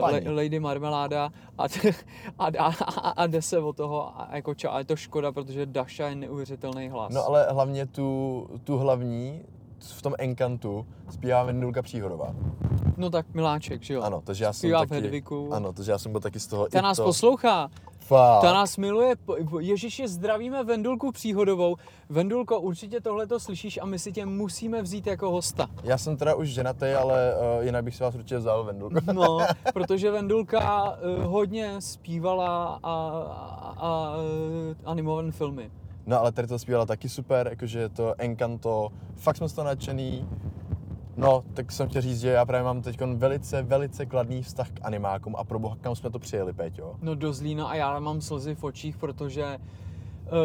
S2: La- Lady Marmeláda a, a, a, a, a jde se o toho a, jako ča, a je to škoda, protože Daša je neuvěřitelný hlas.
S3: No ale hlavně tu, tu hlavní v tom Encantu zpívá Vendulka Příhodová.
S2: no tak Miláček, že jo?
S3: Ano, takže já jsem
S2: Zpívá v
S3: taky...
S2: Hedviku.
S3: Ano, takže já jsem byl taky z toho
S2: Ta
S3: i
S2: nás
S3: to,
S2: poslouchá.
S3: Fakt.
S2: Ta nás miluje. Ježiši, zdravíme Vendulku Příhodovou. Vendulko, určitě tohle to slyšíš a my si tě musíme vzít jako hosta.
S3: Já jsem teda už ženatý, ale uh, jinak bych si vás určitě vzal, Vendulko.
S2: No, protože Vendulka uh, hodně zpívala a, a, a uh, animované filmy.
S3: No ale tady to zpívala taky super, jakože je to Encanto, fakt jsme z toho nadšený. No, tak jsem chtěl říct, že já právě mám teď velice, velice kladný vztah k animákům a pro boha, kam jsme to přijeli, Péťo?
S2: No do Zlína a já mám slzy v očích, protože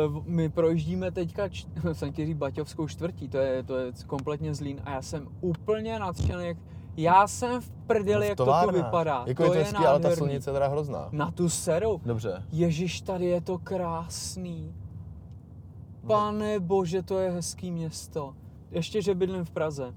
S2: uh, my projíždíme teďka, č- jsem chtěl říct Baťovskou čtvrtí, to je, to je kompletně Zlín a já jsem úplně nadšený, jak já jsem v prdeli, jak to tu vypadá.
S3: Jako
S2: to
S3: je to hezký, ale ta silnice je teda hrozná.
S2: Na tu seru.
S3: Dobře.
S2: Ježíš, tady je to krásný. Pane bože, to je hezký město. Ještě, že bydlím v Praze.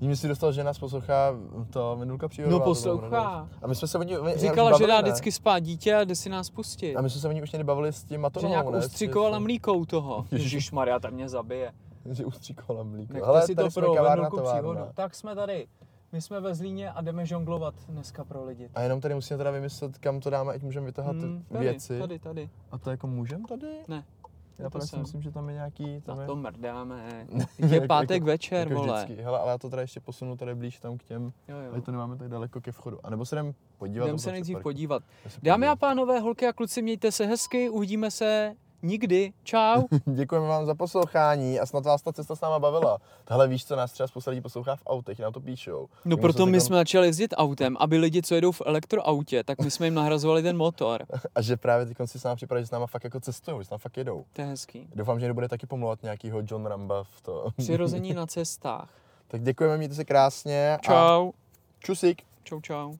S3: Jím si dostal, že nás poslouchá to Minulka příhodová.
S2: No poslouchá.
S3: A my jsme se o ní my-
S2: Říkala,
S3: bavili,
S2: že dá
S3: ne?
S2: vždycky spát dítě a jde si nás pustit.
S3: A my jsme se o ní už někdy bavili s tím
S2: Že
S3: Matonou,
S2: nějak
S3: ne?
S2: ustřikovala
S3: Že-
S2: mlíko u toho. Ježíš Maria, ta mě zabije.
S3: Že ustříkovala mlíko.
S2: Nechte
S3: Hele,
S2: si
S3: tady
S2: to pro
S3: továrna.
S2: příhodu. Tak jsme tady. My jsme ve Zlíně a jdeme žonglovat dneska pro lidi.
S3: A jenom tady musíme teda vymyslet, kam to dáme, ať můžeme vytahat
S2: Hmm,
S3: ty
S2: tady,
S3: věci.
S2: Tady, tady.
S3: A to jako můžem tady?
S2: Ne.
S3: Já
S2: to
S3: právě si myslím, že tam je nějaký... Tam
S2: Na
S3: je...
S2: to mrdáme.
S3: Jako-
S2: Je pátek
S3: jako-
S2: večer,
S3: jako
S2: vole.
S3: vždycky. Hele, ale já to teda ještě posunu tady blíž tam k těm,
S2: Jo, jo.
S3: ať to nemáme tak daleko ke vchodu. A nebo se jdem podívat.
S2: Jdem se nejdřív
S3: parku.
S2: podívat. Dámy a pánové, holky a kluci, mějte se hezky, uvidíme se nikdy. Čau.
S3: Děkujeme vám za poslouchání a snad vás ta cesta s náma bavila. Tahle víš, co nás třeba spousta lidí poslouchá v autech, nám to píšou.
S2: No
S3: Tak
S2: proto my
S3: si
S2: jsme začali jezdit autem, aby lidi, co jedou v elektroautě, tak my jsme jim nahrazovali ten motor.
S3: A že právě teď si s námi připadá, že s náma fakt jako cestují, že s náma fakt jedou.
S2: To je hezký.
S3: Doufám, že nebude taky pomlouvat nějakýho John Ramba v to.
S2: Přirození na cestách.
S3: tak děkujeme, mějte se krásně. A
S2: Čau.
S3: čusík.
S2: Čau, čau.